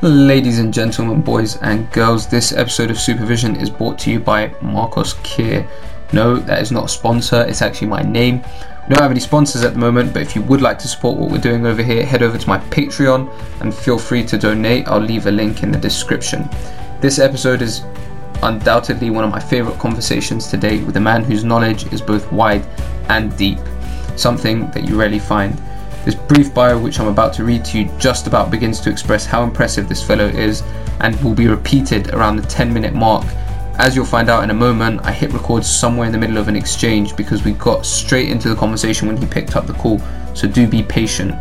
Ladies and gentlemen, boys and girls, this episode of Supervision is brought to you by Markos Khir. No, that is not a sponsor, it's actually my name. We don't have any sponsors at the moment, but if you would like to support what we're doing over here, head over to my Patreon and feel free to donate. I'll leave a link in the description. This episode is undoubtedly one of my favourite conversations to date with a man whose knowledge is both wide and deep, something that you rarely find. This brief bio, which I'm about to read to you, just about begins to express how impressive this fellow is and will be repeated around the 10 minute mark. As you'll find out in a moment, I hit record somewhere in the middle of an exchange because we got straight into the conversation when he picked up the call, so do be patient.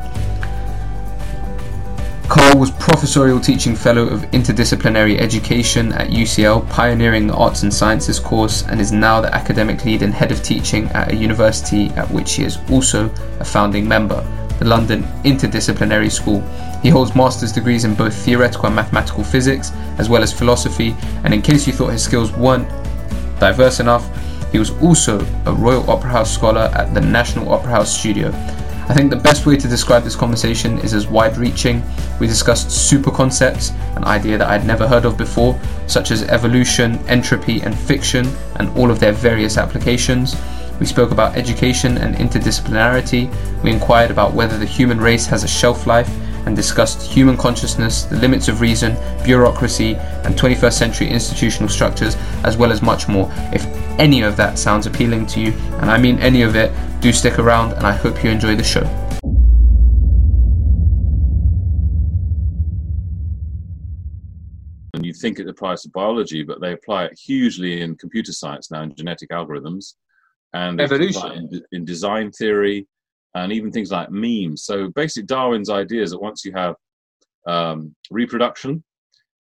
Carl was Professorial Teaching Fellow of Interdisciplinary Education at UCL, pioneering the Arts and Sciences course, and is now the academic lead and head of teaching at a university at which he is also a founding member the London Interdisciplinary School. He holds master's degrees in both theoretical and mathematical physics, as well as philosophy, and in case you thought his skills weren't diverse enough, he was also a Royal Opera House scholar at the National Opera House Studio. I think the best way to describe this conversation is as wide reaching. We discussed super concepts, an idea that I'd never heard of before, such as evolution, entropy, and fiction, and all of their various applications. We spoke about education and interdisciplinarity. We inquired about whether the human race has a shelf life and discussed human consciousness, the limits of reason, bureaucracy, and 21st century institutional structures, as well as much more. If any of that sounds appealing to you, and I mean any of it, do stick around and I hope you enjoy the show. And you think it applies to biology, but they apply it hugely in computer science now in genetic algorithms and evolution in, in design theory and even things like memes. So basic Darwin's idea is that once you have um, reproduction,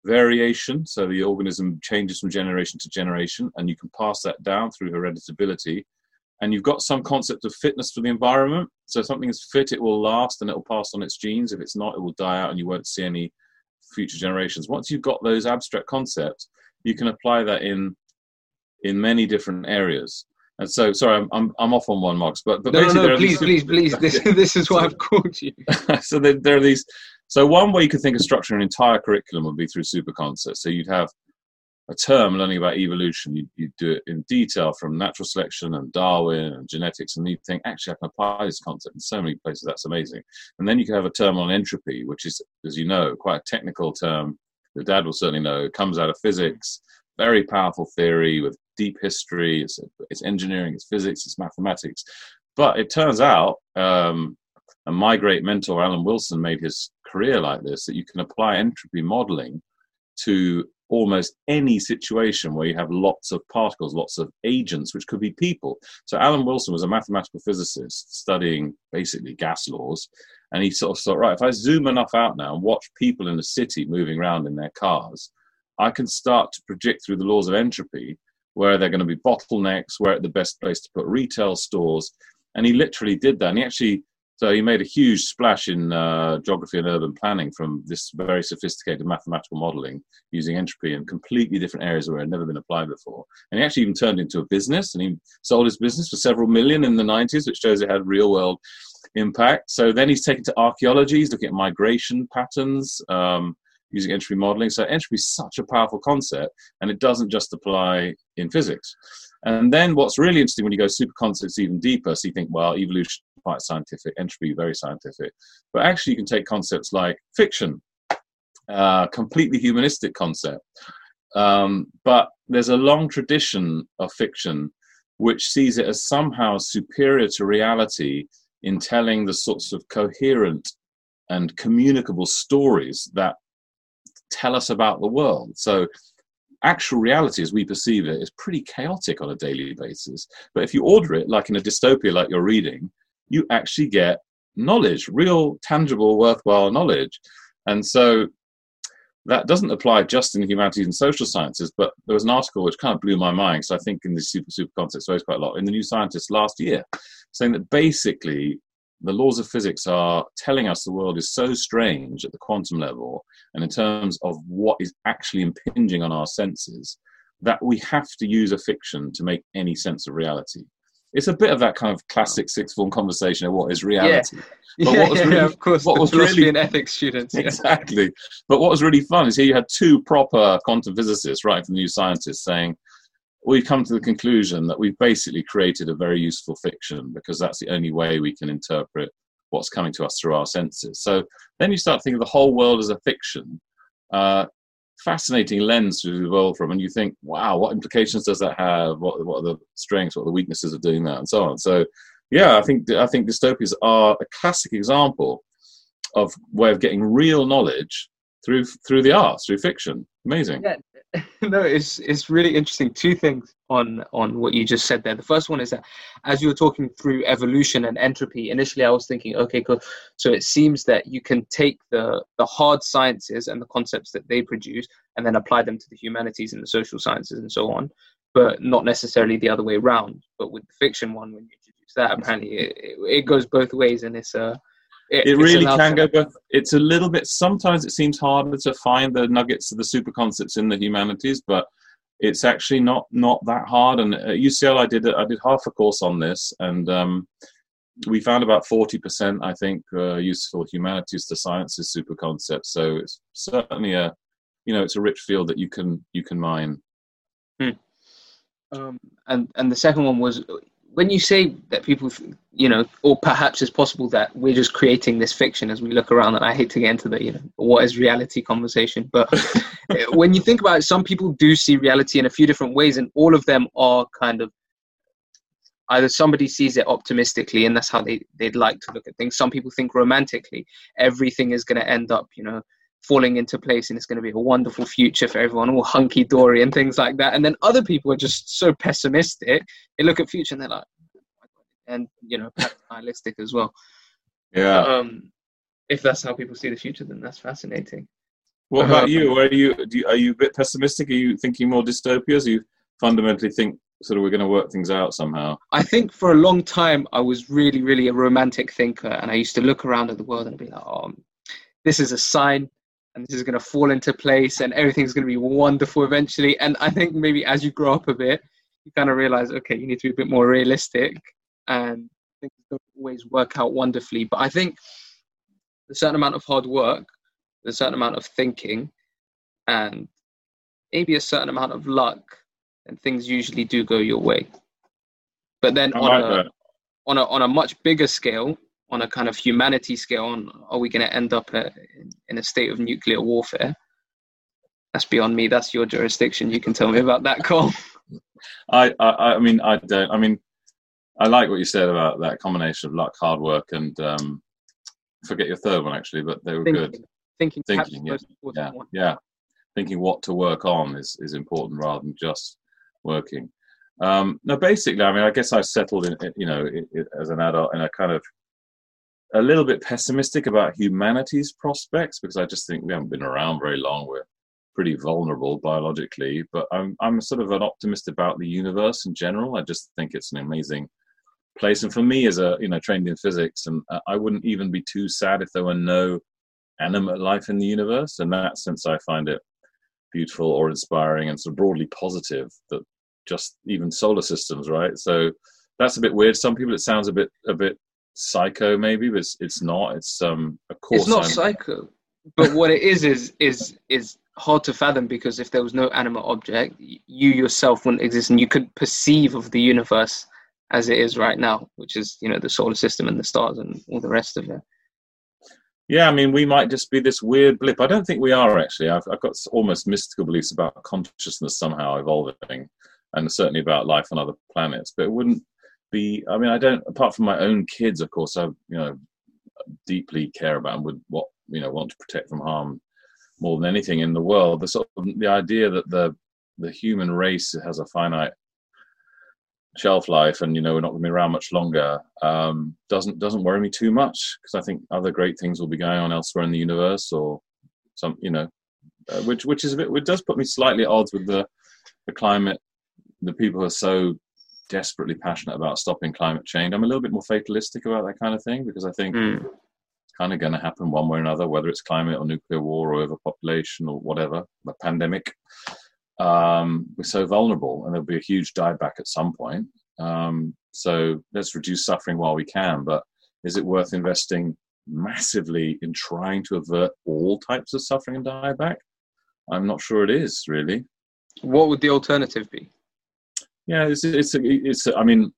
variation, so the organism changes from generation to generation, and you can pass that down through hereditability. And you've got some concept of fitness for the environment. So if something is fit, it will last and it will pass on its genes. If it's not, it will die out and you won't see any future generations. Once you've got those abstract concepts, you can apply that in in many different areas. And so, sorry, I'm, I'm, I'm off on one, Marks, but, but no, no, no please, please, please, this, this is why I've called you. so there, there, are these. So one way you could think of structuring an entire curriculum would be through super concepts. So you'd have a term learning about evolution. You'd, you'd do it in detail from natural selection and Darwin and genetics, and you'd think, actually, I can apply this concept in so many places. That's amazing. And then you could have a term on entropy, which is, as you know, quite a technical term. Your dad will certainly know. It comes out of physics very powerful theory with deep history. It's, it's engineering, it's physics, it's mathematics. But it turns out, um, and my great mentor Alan Wilson made his career like this, that you can apply entropy modeling to almost any situation where you have lots of particles, lots of agents, which could be people. So Alan Wilson was a mathematical physicist studying basically gas laws. And he sort of thought, right, if I zoom enough out now and watch people in the city moving around in their cars, I can start to predict through the laws of entropy where they're going to be bottlenecks, where the best place to put retail stores. And he literally did that. And he actually, so he made a huge splash in uh, geography and urban planning from this very sophisticated mathematical modeling using entropy in completely different areas where it had never been applied before. And he actually even turned into a business and he sold his business for several million in the 90s, which shows it had real world impact. So then he's taken to archaeology, he's looking at migration patterns. Um, using entropy modeling. So entropy is such a powerful concept, and it doesn't just apply in physics. And then what's really interesting when you go super concepts even deeper, so you think, well, evolution quite scientific, entropy very scientific, but actually you can take concepts like fiction, uh, completely humanistic concept. Um, but there's a long tradition of fiction which sees it as somehow superior to reality in telling the sorts of coherent and communicable stories that tell us about the world. So actual reality as we perceive it is pretty chaotic on a daily basis. But if you order it like in a dystopia like you're reading, you actually get knowledge, real, tangible, worthwhile knowledge. And so that doesn't apply just in humanities and social sciences, but there was an article which kind of blew my mind, so I think in this super, super context varies quite a lot, in the New Scientist last year, saying that basically the laws of physics are telling us the world is so strange at the quantum level and in terms of what is actually impinging on our senses that we have to use a fiction to make any sense of reality. it's a bit of that kind of classic sixth form conversation of what is reality. Yeah, but what was really, yeah, of course. What was really, and ethics students. Yeah. Exactly. But what was really fun is here you had two proper quantum physicists, right, from the New Scientist, saying we've come to the conclusion that we've basically created a very useful fiction because that's the only way we can interpret what's coming to us through our senses. So then you start thinking the whole world as a fiction. Uh, fascinating lens to evolve from, and you think, wow, what implications does that have? What, what are the strengths? What are the weaknesses of doing that, and so on. So, yeah, I think I think dystopias are a classic example of way of getting real knowledge through through the arts, through fiction. Amazing. Yeah, no, it's it's really interesting. Two things on on what you just said there. The first one is that as you were talking through evolution and entropy, initially I was thinking, okay, cool. So it seems that you can take the the hard sciences and the concepts that they produce and then apply them to the humanities and the social sciences and so on, but not necessarily the other way around. But with the fiction one, when you introduce that, apparently it, it, it goes both ways, and it's a it, it really can go both. It's a little bit. Sometimes it seems harder to find the nuggets of the super concepts in the humanities, but it's actually not not that hard. And at UCL, I did I did half a course on this, and um, we found about forty percent, I think, uh, useful humanities to sciences super concepts. So it's certainly a you know it's a rich field that you can you can mine. Hmm. Um, and and the second one was when you say that people, you know, or perhaps it's possible that we're just creating this fiction as we look around, and I hate to get into the, you know, what is reality conversation, but when you think about it, some people do see reality in a few different ways, and all of them are kind of either somebody sees it optimistically, and that's how they they'd like to look at things. Some people think romantically, everything is going to end up, you know, falling into place and it's going to be a wonderful future for everyone, all hunky dory and things like that. And then other people are just so pessimistic. They look at future and they're like, and you know, nihilistic as well. Yeah. Um, if that's how people see the future, then that's fascinating. What about you? Are you, you are you a bit pessimistic? Are you thinking more dystopias? you fundamentally think sort of we're going to work things out somehow? I think for a long time I was really, really a romantic thinker, and I used to look around at the world and be like, "Oh, this is a sign and this is going to fall into place and everything's going to be wonderful eventually. And I think maybe as you grow up a bit, you kind of realize, okay, you need to be a bit more realistic and things don't always work out wonderfully. But I think a certain amount of hard work, a certain amount of thinking, and maybe a certain amount of luck, and things usually do go your way. But then on, like a, on a on a much bigger scale, on a kind of humanity scale on are we going to end up a, in a state of nuclear warfare? That's beyond me. That's your jurisdiction. You can tell me about that call I, I i mean i don't i mean i like what you said about that combination of luck hard work and um forget your third one actually but they were thinking, good. thinking thinking yeah yeah, yeah. Thinking what to work on is is important rather than just working. Um no basically i mean i guess i settled in you know as an adult in a kind of a little bit pessimistic about humanity's prospects because I just think we haven't been around very long. We're pretty vulnerable biologically, but I'm I'm sort of an optimist about the universe in general. I just think it's an amazing place, and for me, as a you know trained in physics, um, and I wouldn't even be too sad if there were no animate life in the universe. In that sense, I find it beautiful or inspiring and sort of broadly positive that just even solar systems, right? So that's a bit weird. Some people it sounds a bit a bit psycho maybe but it's, it's not. It's um of course it's not I'm... psycho but what it is is is is hard to fathom because if there was no animate object you yourself wouldn't exist and you could perceive of the universe as it is right now which is you know the solar system and the stars and all the rest of it. Yeah i mean we might just be this weird blip. I don't think we are actually. I've, I've got almost mystical beliefs about consciousness somehow evolving and certainly about life on other planets but it wouldn't be i mean i don't apart from my own kids of course i you know deeply care about and would what you know want to protect from harm more than anything in the world. The sort of the idea that the the human race has a finite shelf life and you know we're not going to be around much longer um, doesn't doesn't worry me too much because i think other great things will be going on elsewhere in the universe or some you know uh, which which is a bit it does put me slightly at odds with the the climate. The people are so desperately passionate about stopping climate change. I'm a little bit more fatalistic about that kind of thing because I think mm. it's kind of going to happen one way or another, whether it's climate or nuclear war or overpopulation or whatever, a pandemic. Um, we're so vulnerable, and there'll be a huge dieback at some point. Um, so let's reduce suffering while we can. But is it worth investing massively in trying to avert all types of suffering and dieback? I'm not sure it is really. What would the alternative be? Yeah, it's it's a, it's. I mean,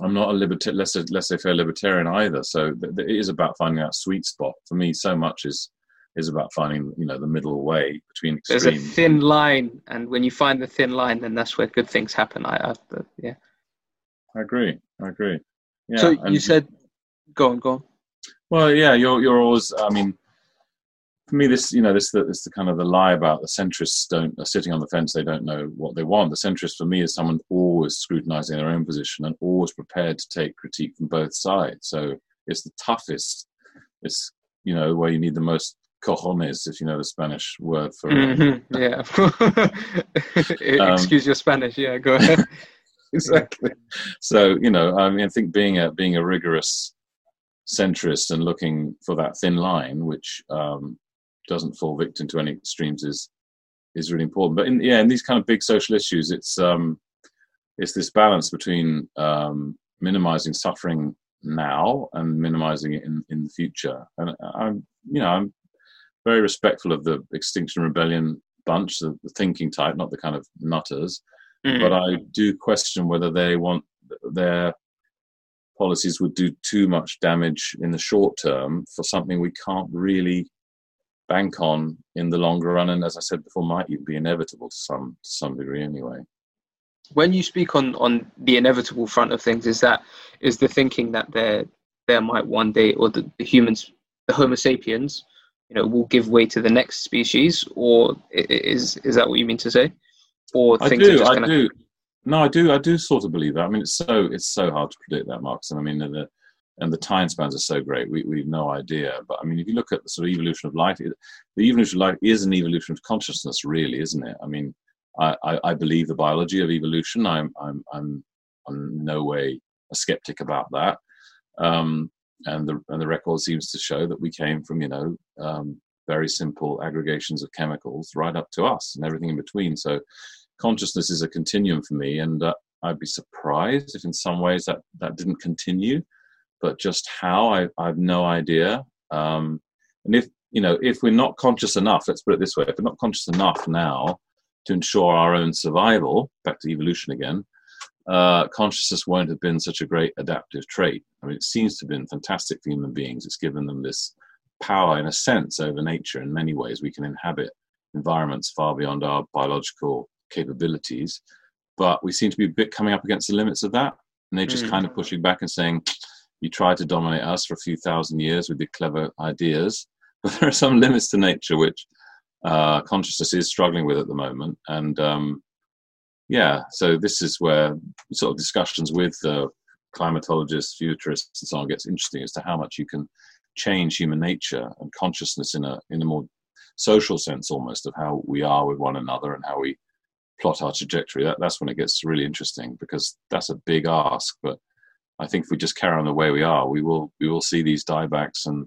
I'm not a libertarian, laissez-faire libertarian either. So it is about finding that sweet spot. For me, so much is is about finding you know the middle way between extremes. There's a thin line, and when you find the thin line, then that's where good things happen. I, I yeah. I agree. I agree. Yeah, so you said, go on, go on. Well, yeah, you're you're always. I mean, for me, this you know this this the kind of the lie about the centrists don't are sitting on the fence. They don't know what they want. The centrist for me is someone always scrutinizing their own position and always prepared to take critique from both sides. So it's the toughest. It's you know where you need the most cojones, if you know the Spanish word for. Mm-hmm. Yeah. um, Excuse your Spanish. Yeah, go ahead. exactly. So you know, I mean, I think being a being a rigorous centrist and looking for that thin line, which um, doesn't fall victim to any extremes, is is really important. But in, yeah, in these kind of big social issues, it's um, it's this balance between um, minimizing suffering now and minimizing it in, in the future. And I'm, you know, I'm very respectful of the Extinction Rebellion bunch, the, the thinking type, not the kind of nutters. Mm. But I do question whether they want their policies would do too much damage in the short term for something we can't really bank on in the longer run, and as I said before, might even be inevitable to some to some degree anyway. When you speak on on the inevitable front of things, is that is the thinking that there there might one day, or the, the humans, the Homo sapiens, you know, will give way to the next species, or is is that what you mean to say? Or I do, I gonna... do. No, I do. I do sort of believe that. I mean, it's so it's so hard to predict that, Marcus. And I mean, the and the time spans are so great. We we've no idea. But I mean, if you look at the sort of evolution of life, the evolution of life is an evolution of consciousness, really, isn't it? I mean, I, I, I believe the biology of evolution. I'm I'm I'm I'm no way a skeptic about that. Um, and the and the record seems to show that we came from you know um, very simple aggregations of chemicals right up to us and everything in between. So consciousness is a continuum for me, and uh, I'd be surprised if in some ways that that didn't continue. But just how I I've no idea. Um, and if you know if we're not conscious enough, let's put it this way: if we're not conscious enough now to ensure our own survival, back to evolution again, uh, consciousness won't have been such a great adaptive trait. I mean, it seems to have been fantastic for human beings. It's given them this power, in a sense, over nature. In many ways, we can inhabit environments far beyond our biological capabilities. But we seem to be a bit coming up against the limits of that. And they're just mm. kind of pushing back and saying, you tried to dominate us for a few thousand years with your clever ideas. But there are some limits to nature which uh, consciousness is struggling with at the moment. And um, yeah, so this is where sort of discussions with uh, climatologists, futurists, and so on gets interesting as to how much you can change human nature and consciousness in a in a more social sense, almost of how we are with one another and how we plot our trajectory. That, that's when it gets really interesting because that's a big ask. But I think if we just carry on the way we are, we will we will see these diebacks and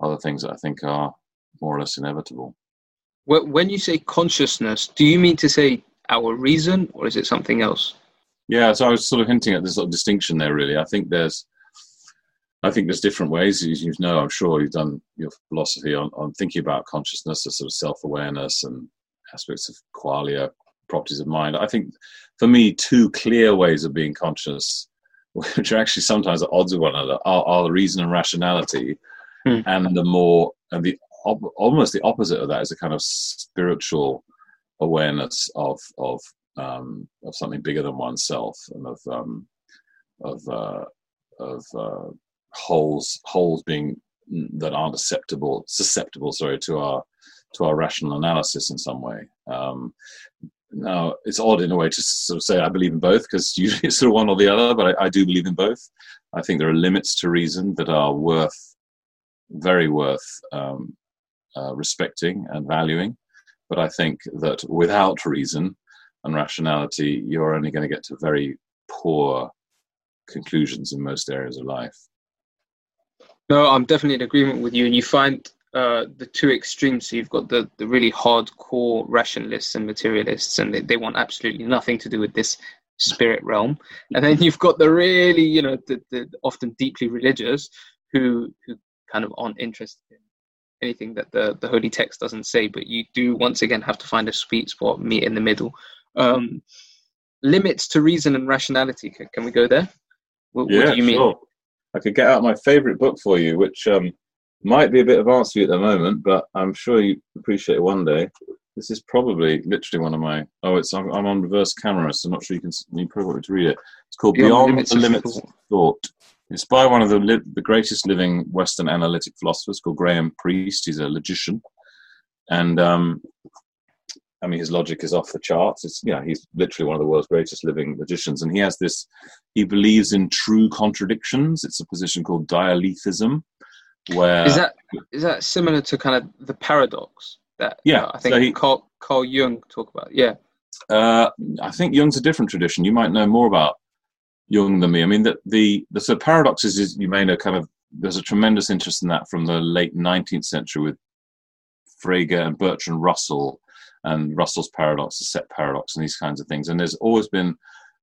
other things that I think are more or less inevitable. When you say consciousness, do you mean to say our reason, or is it something else? Yeah, so I was sort of hinting at this sort of distinction there. Really, I think there's, I think there's different ways. As you know, I'm sure you've done your philosophy on, on thinking about consciousness, as sort of self-awareness and aspects of qualia, properties of mind. I think, for me, two clear ways of being conscious, which are actually sometimes at odds with one another, are, are the reason and rationality, hmm. and the more and the almost the opposite of that is a kind of spiritual awareness of of um, of something bigger than oneself and of um, of uh, of uh, wholes wholes being that aren't susceptible susceptible sorry to our to our rational analysis in some way. Um, now it's odd in a way to sort of say I believe in both because usually it's sort of one or the other, but I, I do believe in both. I think there are limits to reason that are worth very worth um, uh, respecting and valuing. But I think that without reason and rationality, you're only going to get to very poor conclusions in most areas of life. No, I'm definitely in agreement with you. And you find uh, the two extremes. So you've got the, the really hardcore rationalists and materialists, and they, they want absolutely nothing to do with this spirit realm, and then you've got the really, you know, the, the often deeply religious who who kind of aren't interested in anything that the the holy text doesn't say. But you do once again have to find a sweet spot, meet in the middle. Um, limits to reason and rationality. Can, can we go there? What, yeah, what do you mean? Sure. I could get out my favourite book for you, which um, might be a bit advanced for you at the moment, but I'm sure you appreciate it one day. This is probably literally one of my. Oh, it's I'm, I'm on reverse camera, so I'm not sure you can. You probably want to read it. It's called Beyond, Beyond the Limits of Thought. It's by one of the li- the greatest living Western analytic philosophers called Graham Priest. He's a logician, and um, I mean his logic is off the charts. It's yeah, he's literally one of the world's greatest living logicians, and he has this. He believes in true contradictions. It's a position called dialetheism, where is that is that similar to kind of the paradox? that yeah, uh, I think so he, Carl, Carl Jung talk about. Yeah, uh, I think Jung's a different tradition. You might know more about Jung than me. I mean, the the, the sort of paradoxes is you may know kind of there's a tremendous interest in that from the late 19th century with Frege and Bertrand Russell and Russell's paradox, the set paradox, and these kinds of things. And there's always been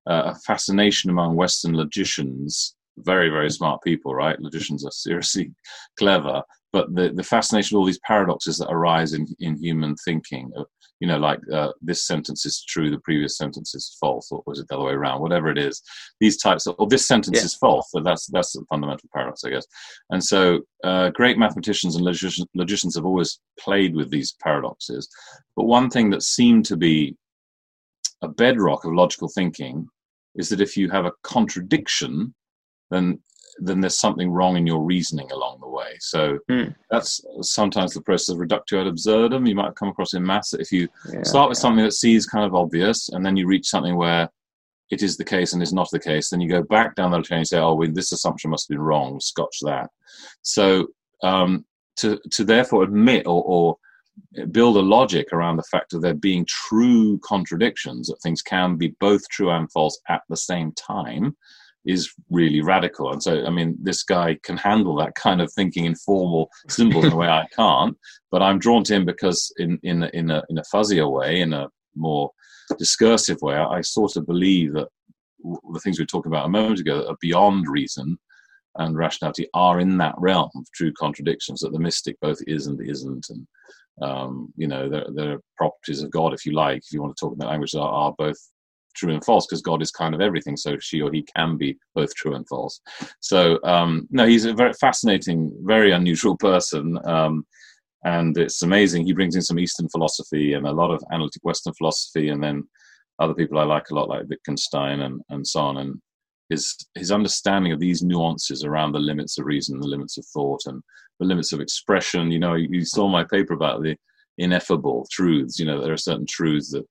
uh, a fascination among Western logicians, very very smart people, right? Logicians are seriously clever, but the, the fascination of all these paradoxes that arise in, in human thinking, you know, like uh, this sentence is true, the previous sentence is false, or was it the other way around? Whatever it is, these types of, or this sentence yeah. is false. So that's that's a fundamental paradox, I guess. And so, uh, great mathematicians and logicians, logicians have always played with these paradoxes. But one thing that seemed to be a bedrock of logical thinking is that if you have a contradiction, then then there's something wrong in your reasoning along the way. So mm. that's sometimes the process of reductio ad absurdum. You might come across in maths if you yeah, start with yeah. something that seems kind of obvious, and then you reach something where it is the case and is not the case, then you go back down the chain and say, "Oh, well, this assumption must have been wrong." Scotch that. So um, to to therefore admit or, or build a logic around the fact of there being true contradictions that things can be both true and false at the same time is really radical. And so, I mean, this guy can handle that kind of thinking in formal symbols in a way I can't. But I'm drawn to him because, in in in a in a fuzzier way, in a more discursive way, I, I sort of believe that the things we were talking about a moment ago are beyond reason and rationality are in that realm of true contradictions that the mystic both is and isn't and um, you know the, the properties of god if you like if you want to talk in that language are, are both true and false because God is kind of everything. So she or he can be both true and false. So um, no, he's a very fascinating, very unusual person. Um, and it's amazing. He brings in some Eastern philosophy and a lot of analytic Western philosophy, and then other people I like a lot, like Wittgenstein and, and so on. And his his understanding of these nuances around the limits of reason, the limits of thought, and the limits of expression. You know, you saw my paper about the ineffable truths. You know, there are certain truths that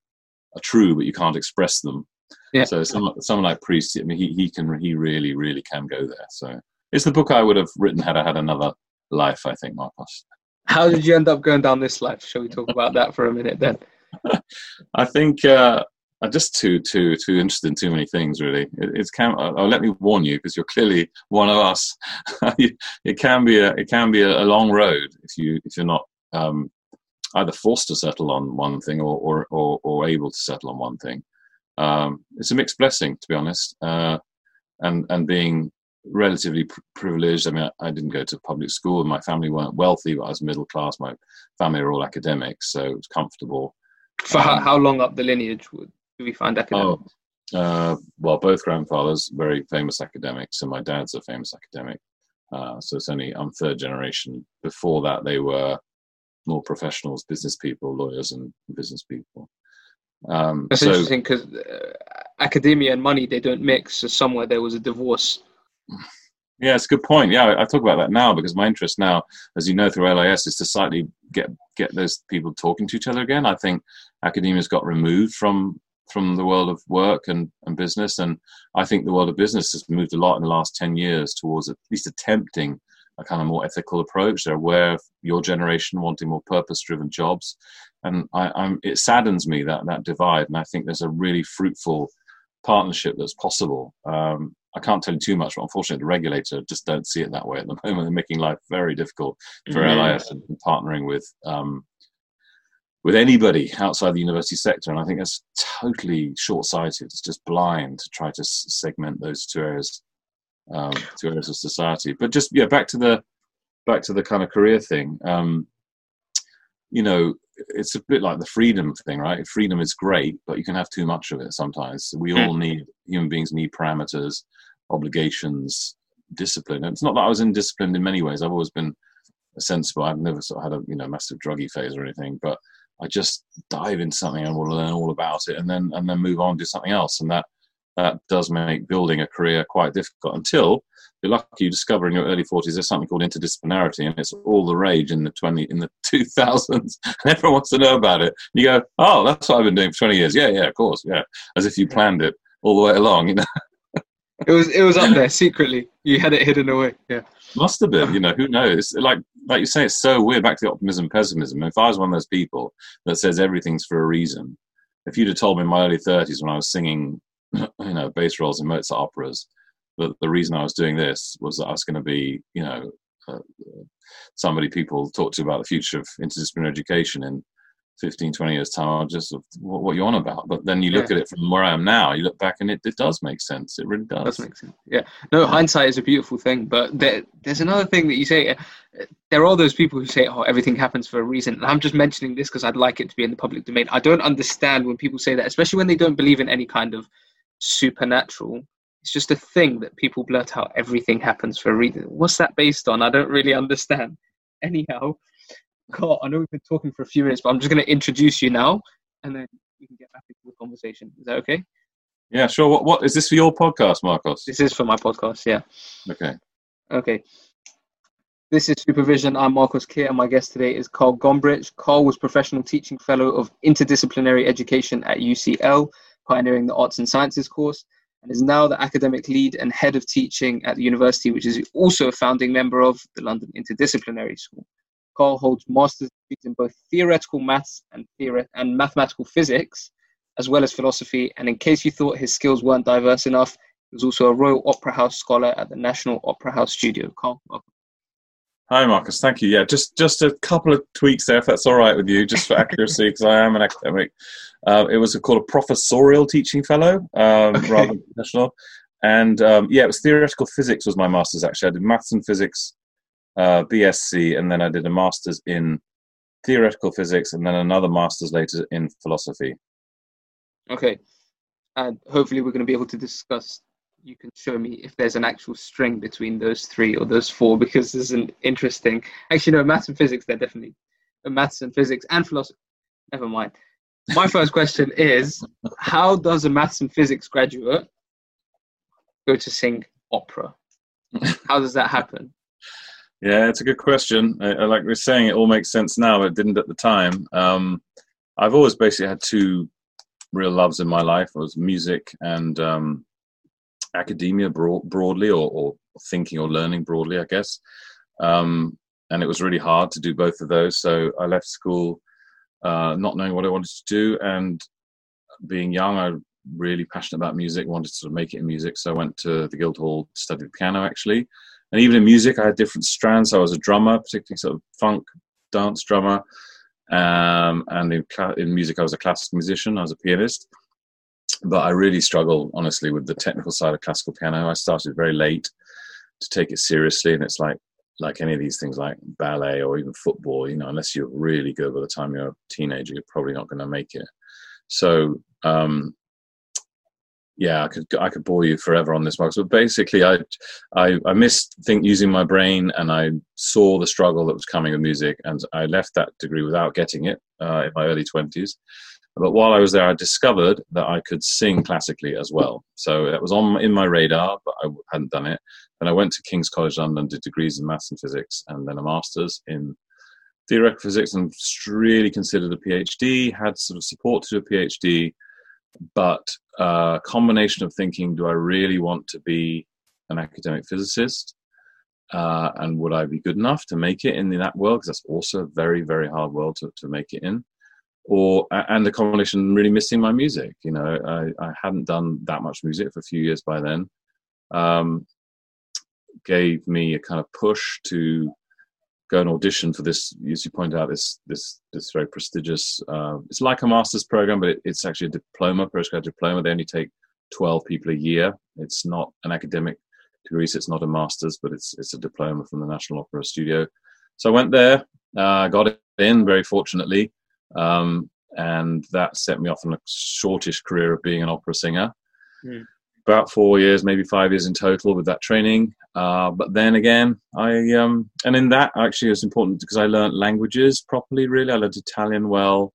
are true, but you can't express them. Yeah. So someone, someone like Priest, I mean, he, he can he really really can go there. So it's the book I would have written had I had another life. I think, Markos. How did you end up going down this life? Shall we talk about that for a minute then? I think uh, I'm just too too too interested in too many things. Really, it, it's can. Oh, let me warn you because you're clearly one of us. it can be a it can be a, a, long road if you if you're not um, either forced to settle on one thing or, or, or, or able to settle on one thing. Um, it's a mixed blessing, to be honest. Uh, and, and being relatively pr- privileged, I mean, I, I, didn't go to public school and my family weren't wealthy, but I was middle class. My family are all academics, so it was comfortable. For um, how, how long up the lineage would do we find academics? Oh, uh, well, both grandfathers, very famous academics, and my dad's a famous academic. Uh, so it's only I'm third generation. Before that, they were more professionals, business people, lawyers, and business people. Um, That's so, interesting because uh, academia and money they don't mix. So somewhere there was a divorce. Yeah, it's a good point. Yeah, I, I, talk about that now because my interest now, as you know, through LIS is to slightly get get those people talking to each other again. I think academia's got removed from from the world of work and, and business, and I think the world of business has moved a lot in the last ten years towards at least attempting a kind of more ethical approach. They're aware of your generation wanting more purpose-driven jobs, and I, am it saddens me that that divide. And I think there's a really fruitful partnership that's possible. Um, I can't tell you too much, but unfortunately, the regulator just don't see it that way at the moment. They're making life very difficult for mm-hmm. LIS and partnering with um, with anybody outside the university sector. And I think that's totally short sighted. It's just blind to try to segment those two areas, um, two areas of society. But just, yeah, back to the, back to the kind of career thing. Um, you know, it's a bit like the freedom thing, right? Freedom is great, but you can have too much of it sometimes. We hmm. all need, human beings need parameters, obligations, discipline. And it's not that I was indisciplined in many ways. I've always been sensible. I've never sort of had a you know massive druggy phase or anything, but I just dive into something and will learn all about it, and then and then move on to something else, and that that does make building a career quite difficult until you're lucky you discover in your early 40s there's something called interdisciplinarity and it's all the rage in the 20 in the 2000s and everyone wants to know about it you go oh that's what i've been doing for 20 years yeah yeah of course yeah as if you planned it all the way along you know it was it was up there secretly. You had it hidden away. Yeah. Must have been. You know, who knows? Like like you say, it's so weird. Back to the optimism, pessimism. If I was one of those people that says everything's for a reason, if you'd have told me in my early thirties when I was singing, you know, bass roles in Mozart operas, that the reason I was doing this was that I was going to be, you know, uh, somebody people talk to about the future of interdisciplinary education in 15, 20 years' time, I'll just, what, what you on about? But then you look yeah. at it from where I am now, you look back and it, it does make sense. It really does. It does make sense. Yeah. No, hindsight is a beautiful thing. But there, there's another thing that you say. Uh, there are those people who say, oh, everything happens for a reason. And I'm just mentioning this because I'd like it to be in the public domain. I don't understand when people say that, especially when they don't believe in any kind of supernatural. It's just a thing that people blurt out everything happens for a reason. What's that based on? I don't really understand. Anyhow, Carl, I know we've been talking for a few minutes, but I'm just going to introduce you now, and then we can get back into the conversation. Is that okay? Yeah, sure. What, what is this for your podcast, Markos? This is for my podcast. Yeah. Okay. Okay. This is Supervision. I'm Markos Khir, and my guest today is Carl Gombrich. Carl was Professional Teaching Fellow of Interdisciplinary Education at UCL, pioneering the Arts and Sciences course, and is now the academic lead and head of teaching at the university, which is also a founding member of the London Interdisciplinary School. Carl holds master's degrees in both theoretical maths and, theoret- and mathematical physics, as well as philosophy. And in case you thought his skills weren't diverse enough, he was also a Royal Opera House scholar at the National Opera House Studio. Carl, welcome. Hi, Marcus. Thank you. Yeah, just just a couple of tweaks there, if that's all right with you, just for accuracy, because I am an academic. Uh, it was called a professorial teaching fellow, um, okay. rather than professional. And um, yeah, it was theoretical physics was my master's. Actually, I did maths and physics uh, BSc, and then I did a master's in theoretical physics, and then another master's later in philosophy. Okay, and hopefully we're going to be able to discuss. You can show me if there's an actual string between those three or those four, because this is an interesting. Actually, no, maths and physics. They're definitely maths and physics and philosophy. Never mind. My first question is: How does a maths and physics graduate go to sing opera? How does that happen? Yeah, it's a good question. I, I, like we're saying, it all makes sense now, but it didn't at the time. Um, I've always basically had two real loves in my life: it was music and um, academia broad, broadly, or, or, thinking or learning broadly, I guess. Um, and it was really hard to do both of those. So I left school uh, not knowing what I wanted to do, and being young, I really passionate about music, wanted to sort of make it in music. So I went to the Guildhall, studied piano actually and even in music, I had different strands. I was a drummer, particularly sort of funk dance drummer, um, and in, in music, I was a classical musician. I was a pianist, but I really struggle, honestly, with the technical side of classical piano. I started very late to take it seriously, and it's like like any of these things, like ballet or even football. You know, unless you're really good by the time you're a teenager, you're probably not going to make it. So um, yeah, I could I could bore you forever on this, Marcus. But basically, I I, I missed think using my brain, and I saw the struggle that was coming with music, and I left that degree without getting it uh, in my early twenties. But while I was there, I discovered that I could sing classically as well. So it was on in my radar, but I hadn't done it. And I went to King's College London, did degrees in maths and physics, and then a master's in theoretical physics, and really considered a PhD. Had sort of support to do a PhD but a uh, combination of thinking do I really want to be an academic physicist? Uh, and would I be good enough to make it in that world? Because that's also a very, very hard world to, to make it in. Or and the combination really missing my music. You know, I, I hadn't done that much music for a few years by then. Um, gave me a kind of push to go and audition for this. As you point out, this this this very prestigious. Uh, it's like a master's program, but it, it's actually a diploma, postgraduate diploma. They only take twelve people a year. It's not an academic degree, so it's not a master's, but it's it's a diploma from the National Opera Studio. So I went there, uh, got in very fortunately, um, and that set me off on a shortish career of being an opera singer. Mm. About four years, maybe five years in total with that training. Uh, but then again, I um, and in that actually it's important because I learned languages properly. Really, I learned Italian well.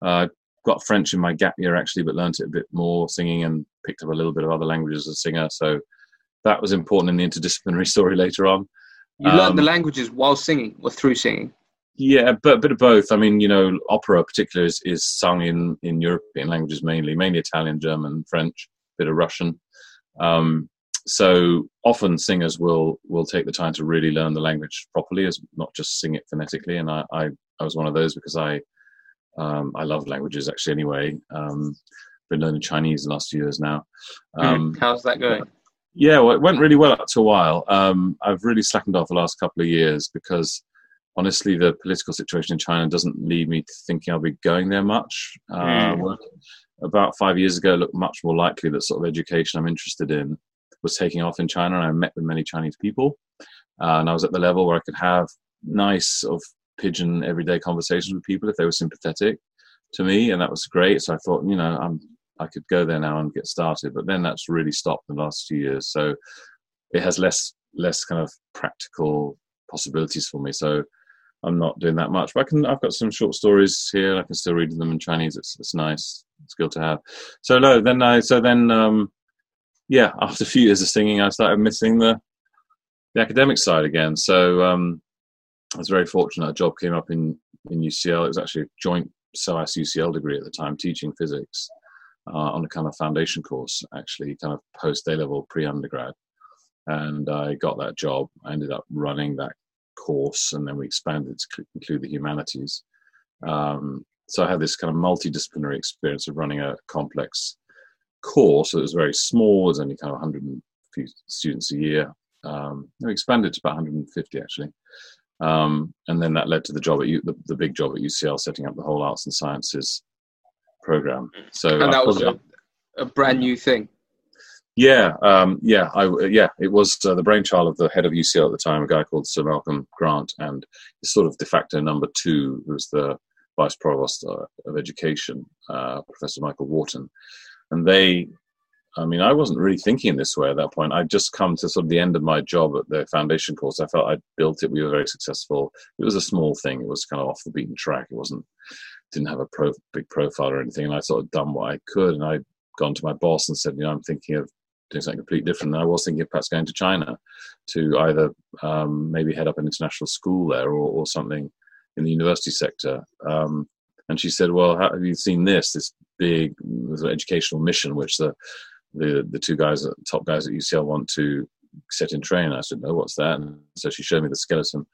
Uh, got French in my gap year actually, but learned it a bit more singing and picked up a little bit of other languages as a singer. So that was important in the interdisciplinary story later on. You um, learned the languages while singing or through singing? Yeah, but a bit of both. I mean, you know, opera particularly is, is sung in, in European languages mainly, mainly Italian, German, French, a bit of Russian. Um, so often singers will will take the time to really learn the language properly, as not just sing it phonetically. And I I, I was one of those because I um, I love languages actually. Anyway, um, been learning Chinese the last few years now. Hmm. Um, How's that going? Yeah, well, it went really well up to a while. Um, I've really slackened off the last couple of years because honestly, the political situation in China doesn't lead me to thinking I'll be going there much. Uh, mm. About five years ago, it looked much more likely that sort of education I'm interested in was taking off in China, and I met with many Chinese people, uh, and I was at the level where I could have nice sort of pidgin everyday conversations with people if they were sympathetic to me, and that was great. So I thought, you know, I'm I could go there now and get started. But then that's really stopped in the last few years. So it has less less kind of practical possibilities for me. So I'm not doing that much. But I can I've got some short stories here. I can still read them in Chinese. It's it's nice. It's good to have. So no, then I so then um yeah, after a few years of singing I started missing the the academic side again. So um I was very fortunate. A job came up in in UCL. It was actually a joint SOAS UCL degree at the time, teaching physics uh, on a kind of foundation course, actually, kind of post A level, pre undergrad. And I got that job. I ended up running that course, and then we expanded to include the humanities. Um, so I had this kind of multidisciplinary experience of running a complex course. It was very small. It was only kind of 100 students a year. Um, we expanded to about 150 actually. Um, and then that led to the job at U- the, the big job at UCL, setting up the whole arts and sciences program. So and that was a, a, brand new thing. Yeah, um, yeah, I, yeah. It was uh, the brainchild of the head of UCL at the time, a guy called Sir Malcolm Grant, and sort of de facto number two, who was the vice provost of education, uh, Professor Michael Worton, and they. I mean, I wasn't really thinking this way at that point. I'd just come to sort of the end of my job at the foundation course. I felt I'd built it. We were very successful. It was a small thing. It was kind of off the beaten track. It wasn't didn't have a pro, big profile or anything, and I sort of done what I could. And I'd gone to my boss and said, you know, I'm thinking of doing something completely different. And I was thinking of perhaps going to China to either um, maybe head up an international school there or, or something in the university sector. Um, and she said, well, have you seen this, this big educational mission, which the, the, the two guys, top guys at UCL want to set in train? I said, no, what's that? And so she showed me the skeleton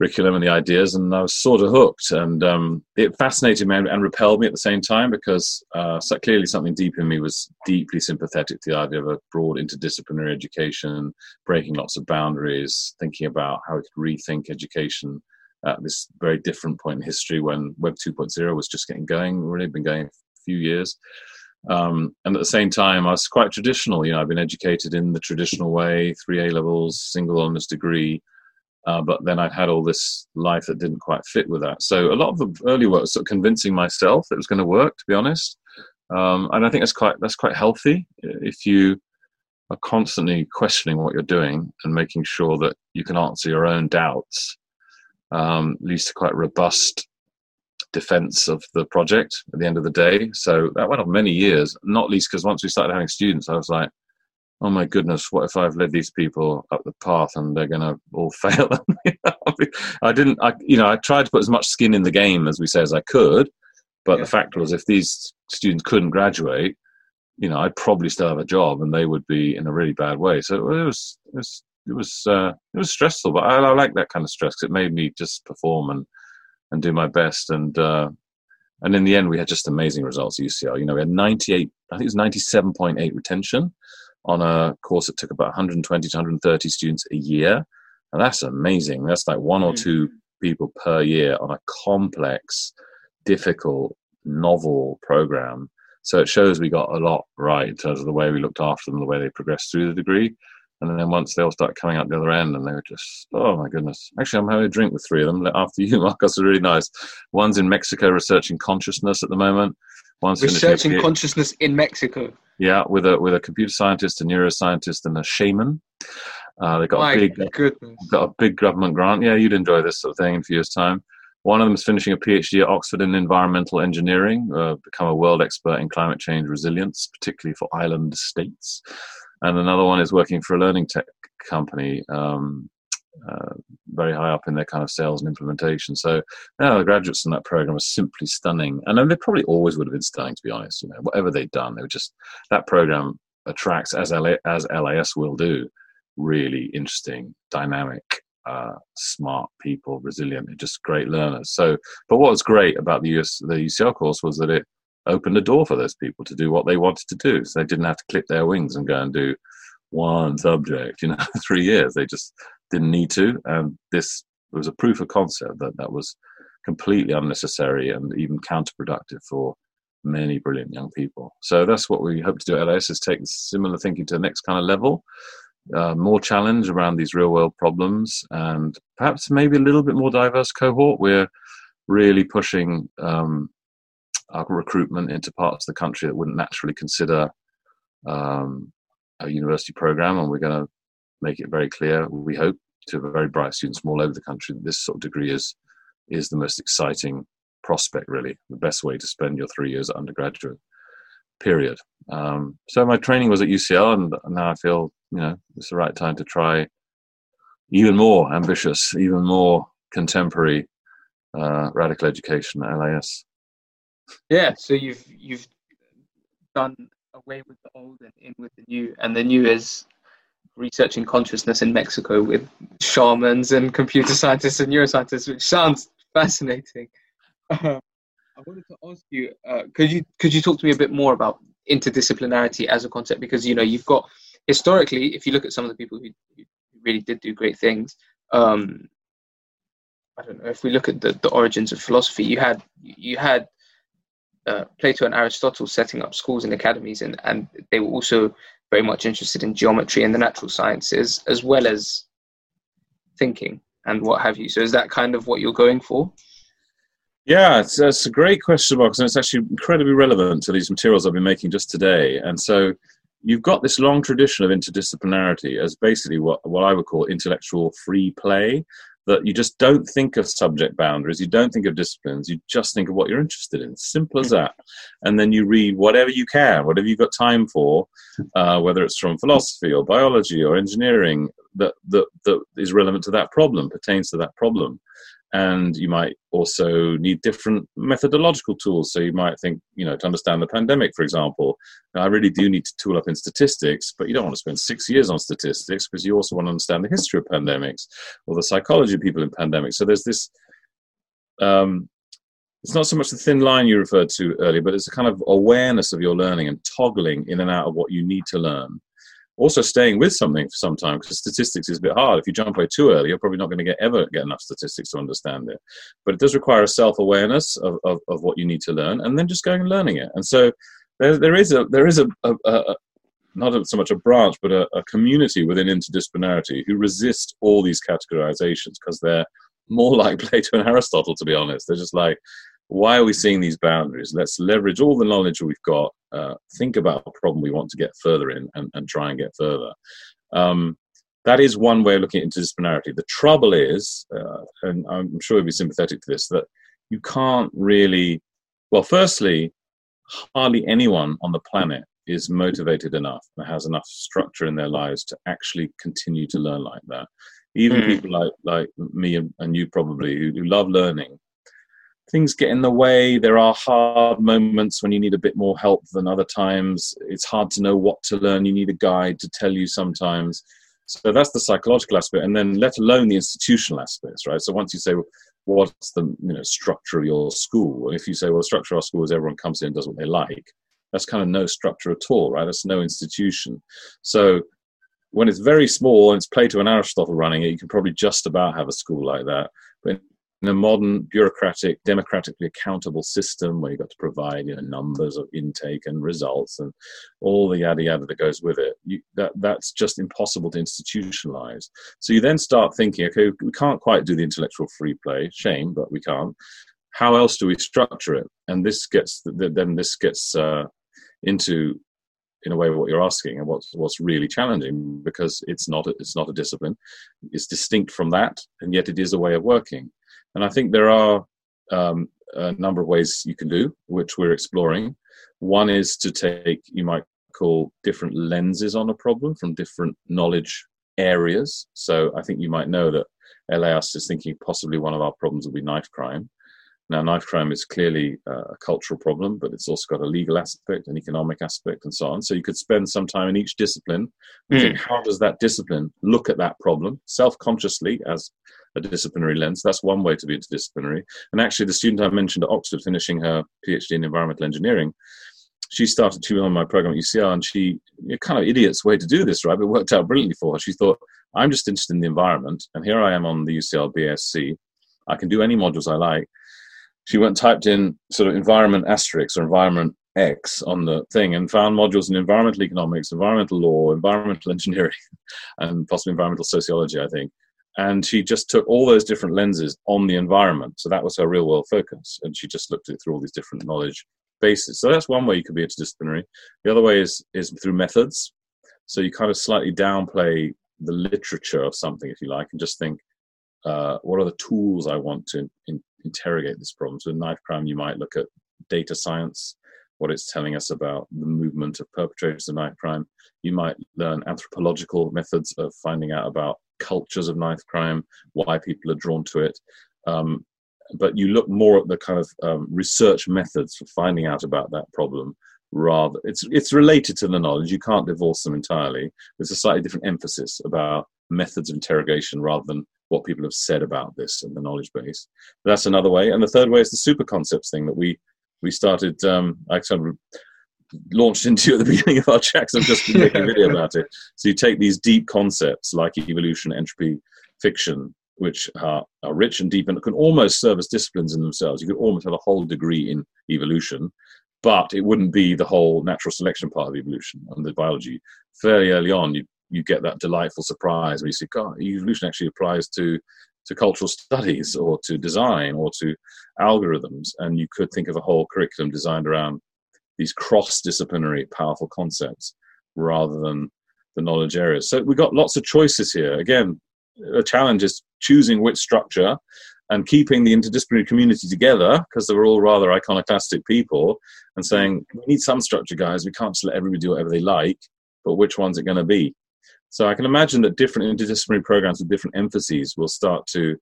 curriculum and the ideas, and I was sort of hooked. And um, it fascinated me and, and, repelled me at the same time because uh, so clearly something deep in me was deeply sympathetic to the idea of a broad interdisciplinary education, breaking lots of boundaries, thinking about how we could rethink education at this very different point in history when Web 2.0 was just getting going, really been going a few years. Um, and at the same time, I was quite traditional. You know, I've been educated in the traditional way, three A levels, single honors degree, uh, but then I'd had all this life that didn't quite fit with that. So a lot of the early work was sort of convincing myself that it was going to work, to be honest. Um, and I think that's quite that's quite healthy if you are constantly questioning what you're doing and making sure that you can answer your own doubts. Um, leads to quite robust defense of the project at the end of the day. So that went on many years, not least because once we started having students, I was like, oh my goodness, what if I've led these people up the path and they're going to all fail? I didn't, I, you know, I tried to put as much skin in the game as we say as I could, but yeah. the fact was, if these students couldn't graduate, you know, I'd probably still have a job and they would be in a really bad way. So it was, it was, it was, uh, it was stressful, but I, I like that kind of stress because it made me just perform and and do my best. And uh, and in the end, we had just amazing results at UCL. You know, we had 98, I think it was 97.8 retention on a course that took about 120 to 130 students a year. And that's amazing. That's like one or mm. two people per year on a complex, difficult, novel program. So it shows we got a lot right in terms of the way we looked after them, the way they progressed through the degree. And then once they all start coming out the other end, and they were just, oh my goodness. Actually, I'm having a drink with three of them after you, Marcus. Are really nice. One's in Mexico researching consciousness at the moment. One's researching consciousness in Mexico. Yeah, with a with a computer scientist, a neuroscientist, and a shaman. Uh, they got my a big goodness. got a big government grant. Yeah, you'd enjoy this sort of thing in a few years' time. One of them is finishing a PhD at Oxford in environmental engineering, uh, become a world expert in climate change resilience, particularly for island states and another one is working for a learning tech company, um, uh, very high up in their kind of sales and implementation. So, yeah, the graduates in that program are simply stunning, and they probably always would have been stunning, to be honest. You know, whatever they'd done, they were just that program attracts as LA, as LIS will do, really interesting, dynamic. Uh, smart people, resilient, just great learners. So, but what was great about the US, the UCL course was that it opened a door for those people to do what they wanted to do. So they didn't have to clip their wings and go and do one subject, you know, three years. They just didn't need to. And this was a proof of concept that that was completely unnecessary and even counterproductive for many brilliant young people. So that's what we hope to do at LIS is take similar thinking to the next kind of level. Uh, more challenge around these real world problems and perhaps maybe a little bit more diverse cohort. We're really pushing um, our recruitment into parts of the country that wouldn't naturally consider um, a university program, and we're going to make it very clear. We hope to very bright students from all over the country that this sort of degree is is the most exciting prospect, really, the best way to spend your three years at undergraduate. Period. Um, so my training was at UCL, and now I feel you know it's the right time to try even more ambitious, even more contemporary uh, radical education at LIS. Yeah, so you've you've done away with the old and in with the new, and the new is researching consciousness in Mexico with shamans and computer scientists and neuroscientists, which sounds fascinating. Uh, I wanted to ask you, uh, could you could you talk to me a bit more about interdisciplinarity as a concept? Because you know you've got historically, if you look at some of the people who, who really did do great things, um, I don't know if we look at the, the origins of philosophy, you had you had uh, Plato and Aristotle setting up schools and academies, and, and they were also very much interested in geometry and the natural sciences, as well as thinking and what have you. So, is that kind of what you're going for? Yeah, it's, it's a great question, Markos, and it's actually incredibly relevant to these materials I've been making just today. And so, you've got this long tradition of interdisciplinarity as basically what, what I would call intellectual free play that you just don't think of subject boundaries, you don't think of disciplines, you just think of what you're interested in. Simple as that. And then you read whatever you can, whatever you've got time for, uh, whether it's from philosophy or biology or engineering that, that, that is relevant to that problem, pertains to that problem and you might also need different methodological tools. So you might think, you know, to understand the pandemic, for example, I really do need to tool up in statistics, but you don't want to spend six years on statistics because you also want to understand the history of pandemics or the psychology of people in pandemics. So there's this. Um, it's not so much the thin line you referred to earlier, but it's a kind of awareness of your learning and toggling in and out of what you need to learn also staying with something for some time because statistics is a bit hard. If you jump away too early, you're probably not going to get ever get enough statistics to understand it. But it does require a self awareness of, of, of, what you need to learn, and then just going and learning it. And so there, there is a there is a, a, a not so much a branch, but a, a community within interdisciplinarity who resist all these categorizations because they're more like Plato and Aristotle, to be honest. They're just like, why are we seeing these boundaries? Let's leverage all the knowledge we've got, uh, think about a problem we want to get further in, and, and try and get further. Um, that is one way of looking at interdisciplinarity. The trouble is, uh, and I'm sure you'll be sympathetic to this, that you can't really, well, firstly, hardly anyone on the planet is motivated enough and has enough structure in their lives to actually continue to learn like that. Even mm. people like, like me and, and you probably who, who love learning things get in the way. There are hard moments when you need a bit more help than other times. It's hard to know what to learn. You need a guide to tell you sometimes. So that's the psychological aspect, and then let alone the institutional aspects, right? So once you say, what's the you know structure of your school? If you say, well, the structure of our school is everyone comes in and does what they like, that's kind of no structure at all, right? That's no institution. So when it's very small and it's Plato and Aristotle running it, you can probably just about have a school like that. But in a modern bureaucratic, democratically accountable system where you've got to provide you know, numbers of intake and results and all the yada yada that goes with it, you, that, that's just impossible to institutionalize. So you then start thinking, okay, we can't quite do the intellectual free play, shame, but we can't. How else do we structure it? And this gets then this gets uh, into in a way what you're asking and what's what's really challenging because it's not a, it's not a discipline it's distinct from that and yet it is a way of working and i think there are um, a number of ways you can do which we're exploring one is to take you might call different lenses on a problem from different knowledge areas so i think you might know that LIS is thinking possibly one of our problems will be knife crime now, knife crime is clearly uh, a cultural problem, but it's also got a legal aspect, an economic aspect, and so on. So you could spend some time in each discipline mm. think how does that discipline look at that problem self-consciously as a disciplinary lens. That's one way to be interdisciplinary. And actually, the student I mentioned at Oxford finishing her PhD in environmental engineering, she started to on my program at UCL, and she kind of idiot's way to do this, right? But it worked out brilliantly for her. She thought, I'm just interested in the environment, and here I am on the UCL BSc. I can do any modules I like she went typed in sort of environment asterisk or environment X on the thing and found modules in environmental economics, environmental law, environmental engineering, and possibly environmental sociology, I think. And she just took all those different lenses on the environment. So that was her real world focus. And she just looked at it through all these different knowledge bases. So that's one way you could be interdisciplinary. The other way is, is through methods. So you kind of slightly downplay the literature of something, if you like, and just think, uh, what are the tools I want to in, interrogate this problem. So in knife crime, you might look at data science, what it's telling us about the movement of perpetrators of knife crime. You might learn anthropological methods of finding out about cultures of knife crime, why people are drawn to it. Um, but you look more at the kind of um, research methods for finding out about that problem rather it's it's related to the knowledge you can't divorce them entirely there's a slightly different emphasis about methods of interrogation rather than what people have said about this and the knowledge base. That's another way. And the third way is the super concepts thing that we we started. Um, I sort of launched into at the beginning of our checks. I'm just making a video about it. So you take these deep concepts like evolution, entropy, fiction, which are, are rich and deep and can almost serve as disciplines in themselves. You could almost have a whole degree in evolution, but it wouldn't be the whole natural selection part of evolution and the biology. Fairly early on, you you get that delightful surprise where you see, God, evolution actually applies to to cultural studies or to design or to algorithms, and you could think of a whole curriculum designed around these cross-disciplinary, powerful concepts rather than the knowledge areas. So we've got lots of choices here. Again, the challenge is choosing which structure and keeping the interdisciplinary community together because they were all rather iconoclastic people and saying we need some structure guys we can't just let everybody do whatever they like but which one's it going to be so I can imagine that different interdisciplinary programs with different emphases will start to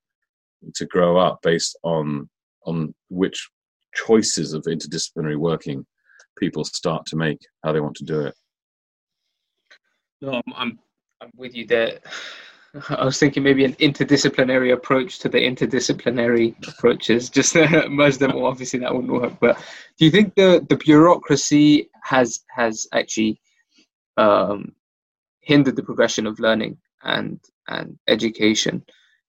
to grow up based on on which choices of interdisciplinary working people start to make how they want to do it. No, I'm I'm, I'm with you there. I was thinking maybe an interdisciplinary approach to the interdisciplinary approaches. Just merge them all. Obviously, that wouldn't work. But do you think the the bureaucracy has has actually um, hindered the progression of learning and and education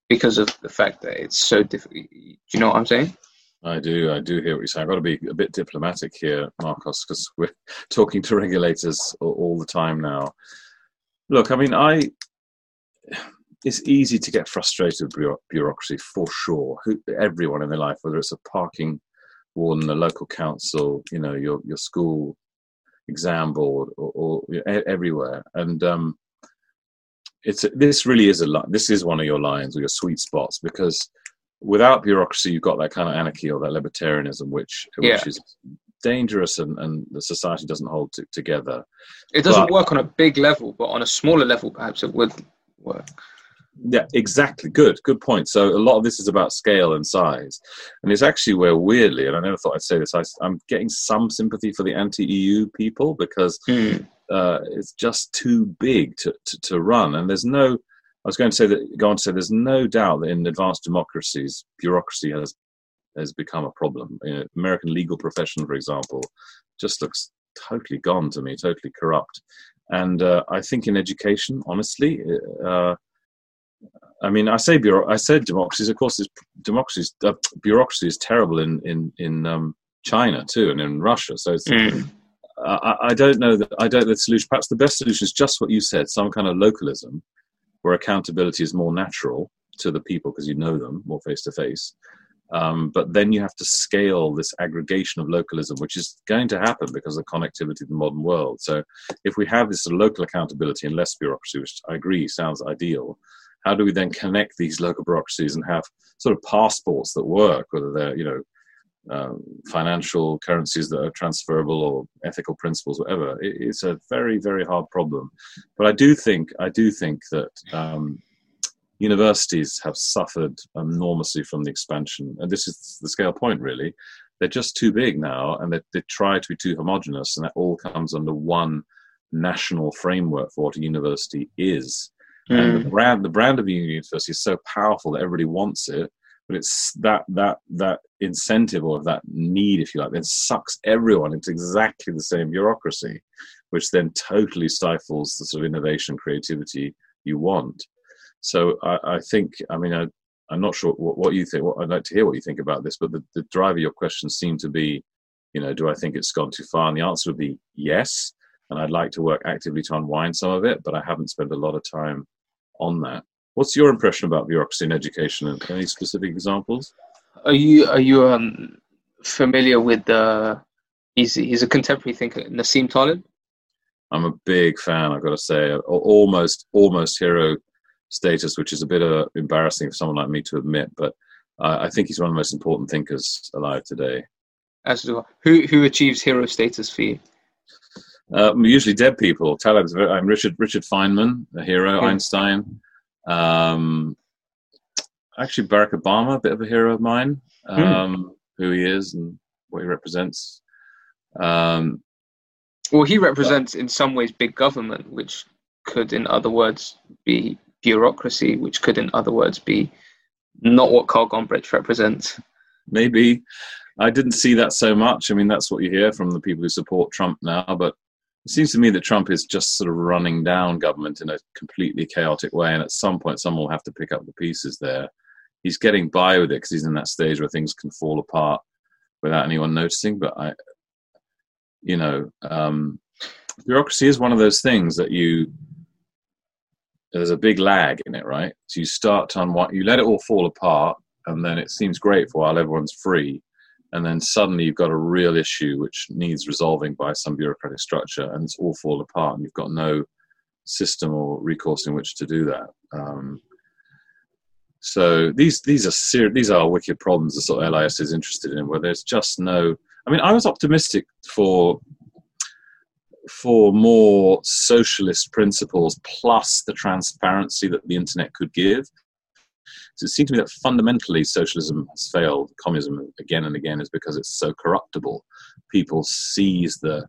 because of the fact that it's so difficult. Do you know what I'm saying? I do. I do hear what you're saying. I've got to be a bit diplomatic here, Markos, because we're talking to regulators all the time now. Look, I mean, I. It's easy to get frustrated with bureaucracy for sure. Everyone in their life, whether it's a parking warden, a local council, you know, your your school exam board or, or everywhere. And um, it's this really is a this is one of your lines or your sweet spots because without bureaucracy, you've got that kind of anarchy or that libertarianism, which yeah. which is dangerous and, and the society doesn't hold t- together. It doesn't but, work on a big level, but on a smaller level, perhaps it would work. Yeah, exactly. Good, good point. So a lot of this is about scale and size, and it's actually where weirdly, and I never thought I'd say this, I, am getting some sympathy for the anti-EU people because hmm. uh, it's just too big to, to, to run, and there's no. I was going to say that, go on to say, there's no doubt that in advanced democracies, bureaucracy has has become a problem. You know, American legal profession, for example, just looks totally gone to me, totally corrupt. And uh, I think in education, honestly, uh, I mean, I say bureau- I said democracies. Of course, democracies uh, bureaucracy is terrible in in in um, China too, and in Russia. So mm. I, I, don't know that I don't know the solution. Perhaps the best solution is just what you said: some kind of localism, where accountability is more natural to the people because you know them more face to face. But then you have to scale this aggregation of localism, which is going to happen because of the connectivity of the modern world. So, if we have this local accountability and less bureaucracy, which I agree sounds ideal, how do we then connect these local bureaucracies and have sort of passports that work, whether they're you know um, financial currencies that are transferable or ethical principles, whatever? It, it's a very very hard problem. But I do think I do think that. Um, universities have suffered enormously from the expansion, and this is the scale point really. They're just too big now, and they, they try to be too homogenous, and that all comes under one national framework for what a university is. Mm. And the hmm. brand, the brand of a university is so powerful that everybody wants it, but it's that that that incentive or that need, if you like, then sucks everyone into exactly the same bureaucracy, which then totally stifles the sort of innovation, creativity you want. So I, I think, I mean, I, am not sure what, what, you think. What, I'd like to hear what you think about this. But the, the drive of your question seemed to be, you know, do I think it's gone too far? And the answer would be yes. And I'd like to work actively to unwind some of it, but I haven't spent a lot of time on that. What's your impression about bureaucracy in education? And any specific examples? Are you are you um, familiar with the? Uh, he's he's a contemporary thinker, Nassim Taleb. I'm a big fan. I've got to say, almost almost hero status, which is a bit uh, embarrassing for someone like me to admit. But uh, I think he's one of the most important thinkers alive today. As. Who who achieves hero status for you? Uh, usually dead people. Taleb's. I'm Richard Richard Feynman, a hero. Yeah. Einstein. Um, actually, Barack Obama, a bit of a hero of mine. Hmm. Um, Who he is and what he represents. Um, well, he represents, but, in some ways, big government, which could, in other words, be bureaucracy, which could, in other words, be not what Carl Gombrich represents. Maybe. I didn't see that so much. I mean, that's what you hear from the people who support Trump now, but it seems to me that Trump is just sort of running down government in a completely chaotic way, and at some point, someone will have to pick up the pieces there. He's getting by with it because he's in that stage where things can fall apart without anyone noticing. But I, you know, um, bureaucracy is one of those things that you there's a big lag in it, right? So you start to unwind, you let it all fall apart, and then it seems great for while everyone's free, and then suddenly you've got a real issue which needs resolving by some bureaucratic structure, and it's all fall apart, and you've got no system or recourse in which to do that. Um, so these these are ser- these are wicked problems that sort of LIS is interested in, where there's just no. I mean, I was optimistic for for more socialist principles plus the transparency that the internet could give. So it seems to me that fundamentally socialism has failed, communism again and again, is because it's so corruptible. People seize the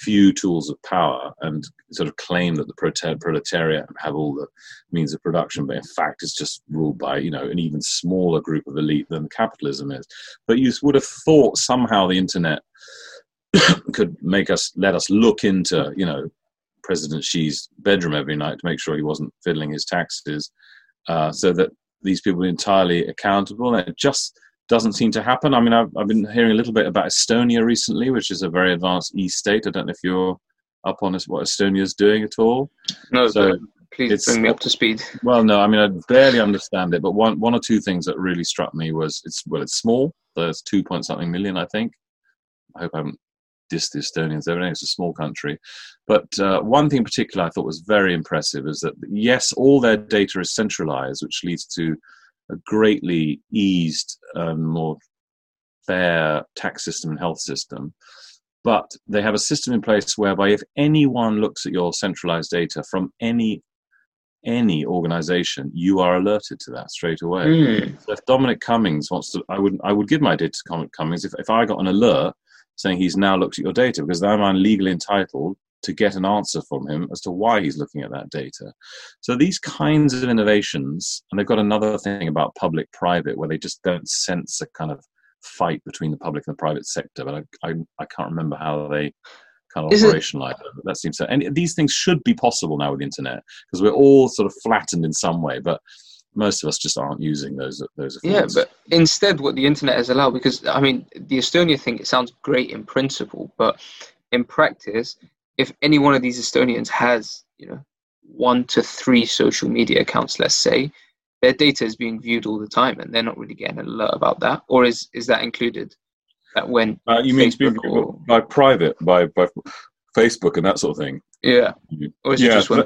few tools of power and sort of claim that the proletariat have all the means of production, but in fact it's just ruled by you know an even smaller group of elite than capitalism is. But you would have thought somehow the internet could make us let us look into you know President Xi's bedroom every night to make sure he wasn't fiddling his taxes, uh, so that these people entirely accountable. And it just doesn't seem to happen. I mean, I've, I've been hearing a little bit about Estonia recently, which is a very advanced e-state. I don't know if you're up on this, what Estonia is doing at all. No, so please bring me up to speed. Well, no, I mean, I barely understand it, but one, one or two things that really struck me was it's well, it's small. There's two point something million, I think. I hope I haven't diss the Estonians. They're it's a small country. But uh, one thing in particular I thought was very impressive is that, yes, all their data is centralized, which leads to a greatly eased and more fair tax system and health system. But they have a system in place whereby if anyone looks at your centralized data from any any organization, you are alerted to that straight away. Mm. So if Dominic Cummings wants to, I would I would give my data to Dominic Cummings. If, if I got an alert saying he's now looked at your data because I'm legally entitled to get an answer from him as to why he's looking at that data. So these kinds of innovations, and they've got another thing about public private where they just don't sense a kind of fight between the public and the private sector. But I, I, I can't remember how they kind of operationalize it? That seems so. And these things should be possible now with the internet because we're all sort of flattened in some way, but most of us just aren't using those those. Yeah, but instead, what the internet has allowed, because I mean, the Estonia thing, it sounds great in principle, but in practice, if any one of these Estonians has, you know, one to three social media accounts, let's say, their data is being viewed all the time, and they're not really getting an alert about that. Or is is that included? That when uh, you mean or, by private, by by Facebook and that sort of thing? Yeah. Or is yeah, it just when?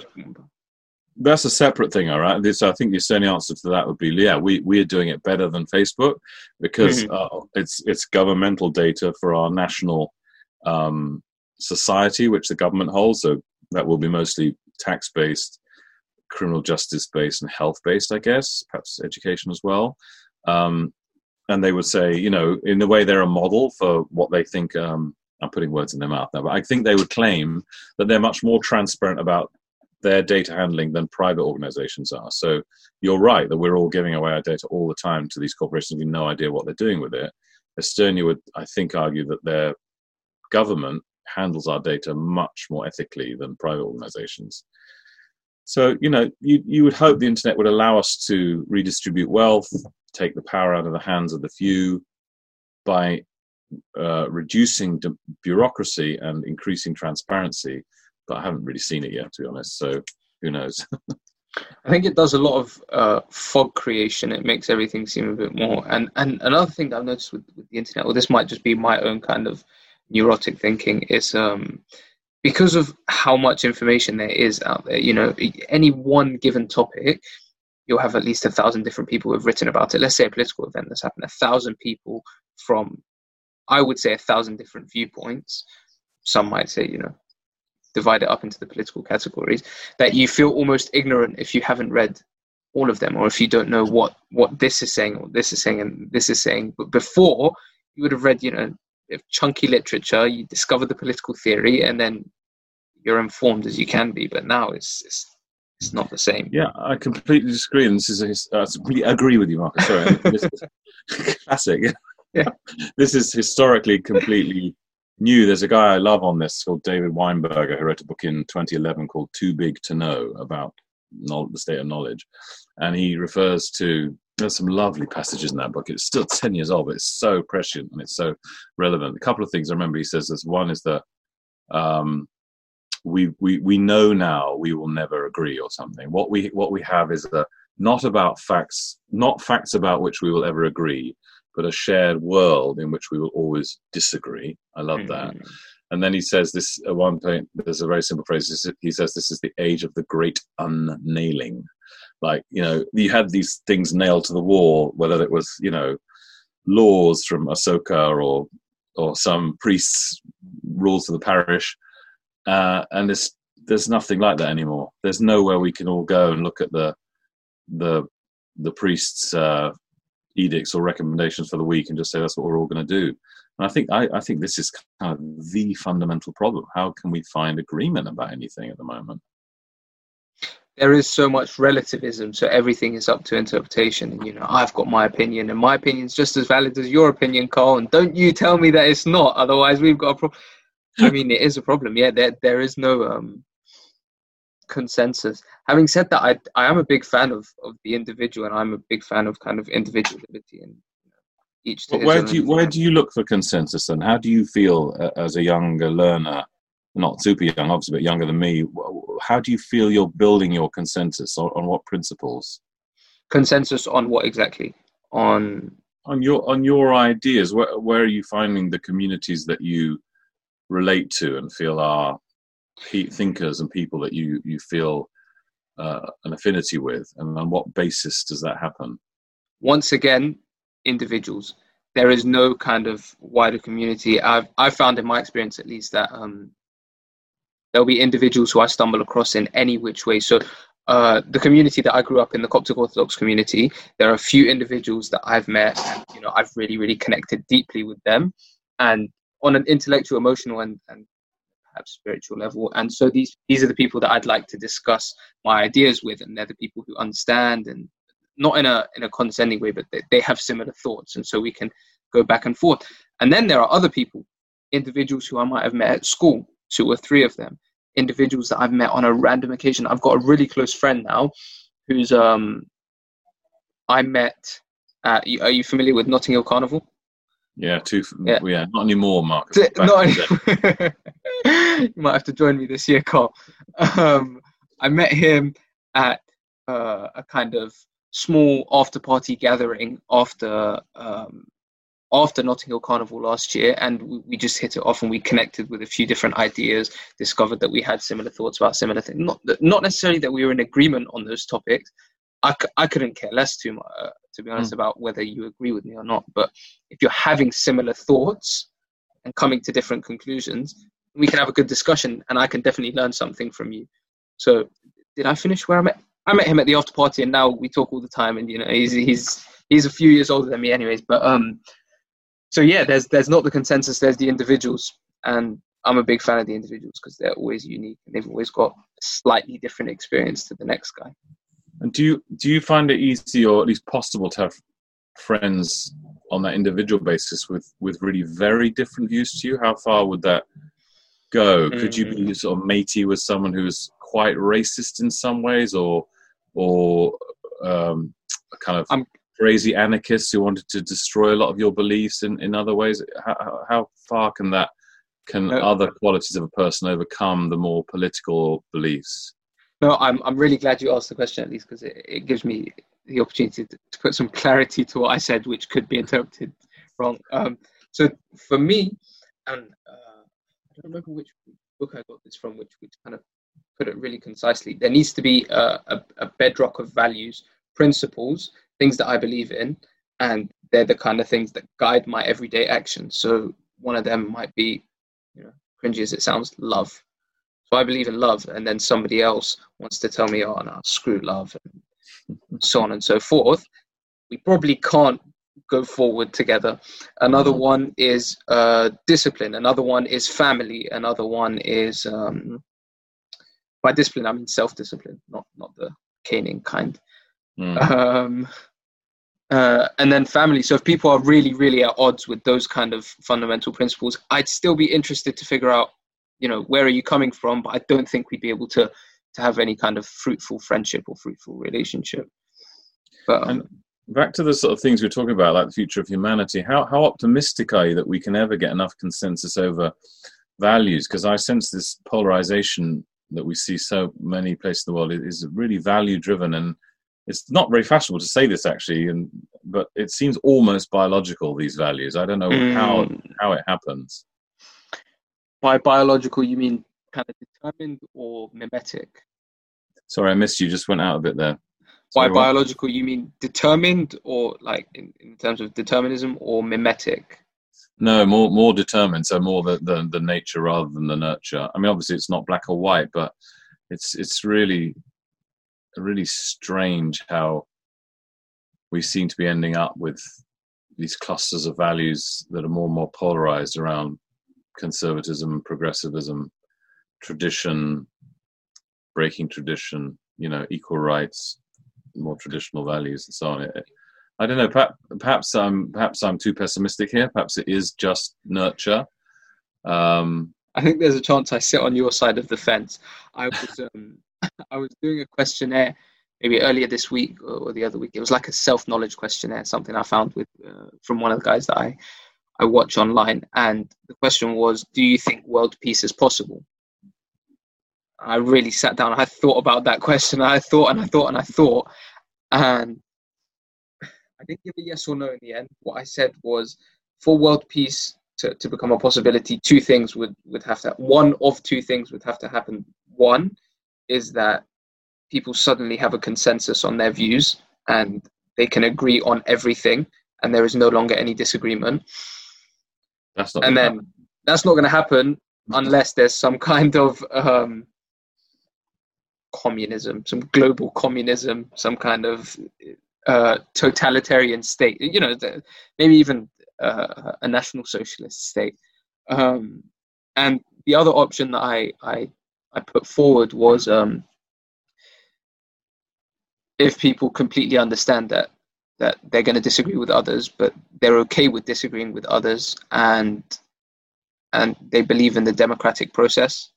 That's a separate thing, all right. This, I think the only answer to that would be, yeah, we we are doing it better than Facebook because mm-hmm. uh, it's it's governmental data for our national um, society, which the government holds. So that will be mostly tax based, criminal justice based, and health based, I guess, perhaps education as well. Um, and they would say, you know, in a way, they're a model for what they think. Um, I'm putting words in their mouth now, but I think they would claim that they're much more transparent about their data handling than private organizations are. So you're right that we're all giving away our data all the time to these corporations with no idea what they're doing with it. Estonia would, I think, argue that their government handles our data much more ethically than private organizations. So, you know, you, you would hope the internet would allow us to redistribute wealth, take the power out of the hands of the few by uh, reducing bureaucracy and increasing transparency but I haven't really seen it yet, to be honest. So who knows? I think it does a lot of uh, fog creation. It makes everything seem a bit more. And and another thing I've noticed with, with the internet, or this might just be my own kind of neurotic thinking, is um, because of how much information there is out there. You know, any one given topic, you'll have at least a thousand different people who have written about it. Let's say a political event that's happened, a thousand people from, I would say, a thousand different viewpoints. Some might say, you know, divide it up into the political categories that you feel almost ignorant if you haven't read all of them or if you don't know what what this is saying or this is saying and this is saying. But before you would have read you know chunky literature you discover the political theory and then you're informed as you can be. But now it's it's, it's not the same. Yeah i completely disagree and this is a, uh, I really agree with you Markos. Sorry. This is classic. Yeah. This is historically completely new. There's a guy I love on this called David Weinberger who wrote a book in 2011 called Too Big to Know about the state of knowledge. And he refers to, there's some lovely passages in that book. It's still 10 years old, but it's so prescient and it's so relevant. A couple of things I remember he says this one is that um, we, we, we know now we will never agree or something. What we, what we have is a, not about facts, not facts about which we will ever agree, but a shared world in which we will always disagree. I love mm-hmm. that. And then he says this at one point, there's a very simple phrase. He says, This is the age of the great unnailing. Like, you know, you had these things nailed to the wall, whether it was, you know, laws from Ashoka or or some priest's rules of the parish. Uh, and there's there's nothing like that anymore. There's nowhere we can all go and look at the the the priest's uh, edicts or recommendations for the week and just say that's what we're all going to do. And I think I, I think this is kind of the fundamental problem. How can we find agreement about anything at the moment? There is so much relativism, so everything is up to interpretation. And you know, I've got my opinion, and my opinion is just as valid as your opinion, Carl. And don't you tell me that it's not. Otherwise, we've got a problem. I mean, it is a problem. Yeah, there there is no um consensus. Having said that, I I am a big fan of of the individual, and I'm a big fan of kind of individual liberty and each. But where do you where do you look for consensus, and how do you feel uh, as a younger learner? Not super young, obviously, but younger than me. How do you feel you're building your consensus on, on what principles? Consensus on what exactly? On on your on your ideas. Where where are you finding the communities that you relate to and feel are thinkers and people that you you feel uh, an affinity with, and on what basis does that happen? Once again, individuals. There is no kind of wider community. I've I've found in my experience, at least, that um, there'll be individuals who I stumble across in any which way. So uh, the community that I grew up in, the Coptic Orthodox community, there are a few individuals that I've met, and you know, I've really, really connected deeply with them, and on an intellectual, emotional, and, and spiritual level. And so these these are the people that I'd like to discuss my ideas with, and they're the people who understand and not in a in a condescending way, but they, they have similar thoughts, and so we can go back and forth. And then there are other people, individuals who I might have met at school. two or three of them, individuals that I've met on a random occasion. I've got a really close friend now who's um I met at, are you familiar with Notting Hill Carnival? Yeah, two. Yeah, yeah not anymore, Mark. Not any- you might have to join me this year, Carl. Um, I met him at uh, a kind of small after party gathering after um, after Notting Hill Carnival last year, and we, we, just hit it off and we connected with a few different ideas. Discovered that we had similar thoughts about similar things. Not not necessarily that we were in agreement on those topics. I, I couldn't care less too much, uh, to be honest, mm. about whether you agree with me or not. But if you're having similar thoughts and coming to different conclusions, we can have a good discussion, and I can definitely learn something from you. So, did I finish where I met? I met him at the after party, and now we talk all the time. And you know, he's he's he's a few years older than me, anyways. But um, so yeah, there's there's not the consensus. There's the individuals, and I'm a big fan of the individuals because they're always unique and they've always got a slightly different experience to the next guy. And do you do you find it easy or at least possible to have friends on that individual basis with with really very different views to you? How far would that go? Mm. Could you be mm. sort of matey with someone who's quite racist in some ways, or or um, kind of I'm, crazy anarchists who wanted to destroy a lot of your beliefs in, in other ways? How, how far can that can uh, other qualities of a person overcome the more political beliefs? No, I'm I'm really glad you asked the question at least because it, it gives me the opportunity to, to, put some clarity to what I said, which could be interpreted wrong. Um, so for me, and uh, I don't remember which book I got this from, which which kind of put it really concisely. There needs to be a, a, a bedrock of values, principles, things that I believe in, and they're the kind of things that guide my everyday actions. So one of them might be, you know, cringy as it sounds, love. So I believe in love, and then somebody else wants to tell me, oh, no, screw love, and so on and so forth. We probably can't go forward together. Another mm-hmm. one is uh, discipline. Another one is family. Another one is um, by discipline I mean self-discipline, not not the caning kind. Mm. Um, uh, and then family. So if people are really, really at odds with those kind of fundamental principles, I'd still be interested to figure out you know where are you coming from? But i don't think we'd be able to to have any kind of fruitful friendship or fruitful relationship. But um, back to the sort of things we are talking about like the future of humanity how how optimistic are you that we can ever get enough consensus over values? Because i sense this polarization that we see so many places in the world is really value driven and it's not very fashionable to say this actually and but it seems almost biological these values. I don't know mm. how how it happens by biological, you mean kind of determined or mimetic? Sorry, I missed you. Just went out a bit there. Sorry, by biological, you mean determined or like in, in terms of determinism or mimetic? No, more more determined. So more the, the the nature rather than the nurture. I mean, obviously it's not black or white, but it's it's really really strange how we seem to be ending up with these clusters of values that are more and more polarized around conservatism, progressivism, tradition, breaking tradition, you know, equal rights, more traditional values, and so on. I don't know. Perhaps, I'm perhaps I'm too pessimistic here. Perhaps it is just nurture. Um, I think there's a chance I sit on your side of the fence. I was um, I was doing a questionnaire maybe earlier this week or the other week. It was like a self knowledge questionnaire, something I found with uh, from one of the guys that I I watch online, and the question was, "Do you think world peace is possible?" I really sat down. I thought about that question. I thought and I thought and I thought, and I didn't give a yes or no in the end. What I said was, for world peace to, to become a possibility, two things would, would have to one of two things would have to happen. One is that people suddenly have a consensus on their views and they can agree on everything and there is no longer any disagreement. That's not and then happen. that's not going to happen unless there's some kind of um, communism, some global communism, some kind of uh, totalitarian state. You know, the, maybe even uh, a national socialist state. Um, and the other option that I I, I put forward was um, if people completely understand that that they're going to disagree with others, but they're okay with disagreeing with others, and and they believe in the democratic process.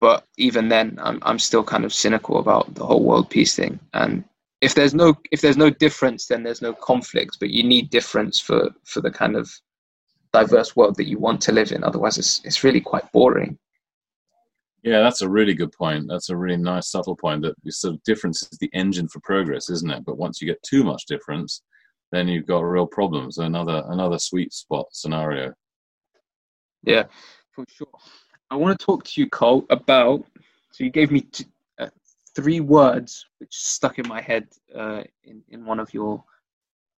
But even then, I'm I'm still kind of cynical about the whole world peace thing. And if there's no if there's no difference, then there's no conflict. But you need difference for for the kind of diverse world that you want to live in. Otherwise, it's it's really quite boring. Yeah, that's a really good point. That's a really nice, subtle point. That sort of difference is the engine for progress, isn't it? But once you get too much difference, then you've got real problems. Another another sweet spot scenario. Yeah, for sure. I want to talk to you, Carl, about. So you gave me uh, three words which stuck in my head uh, in in one of your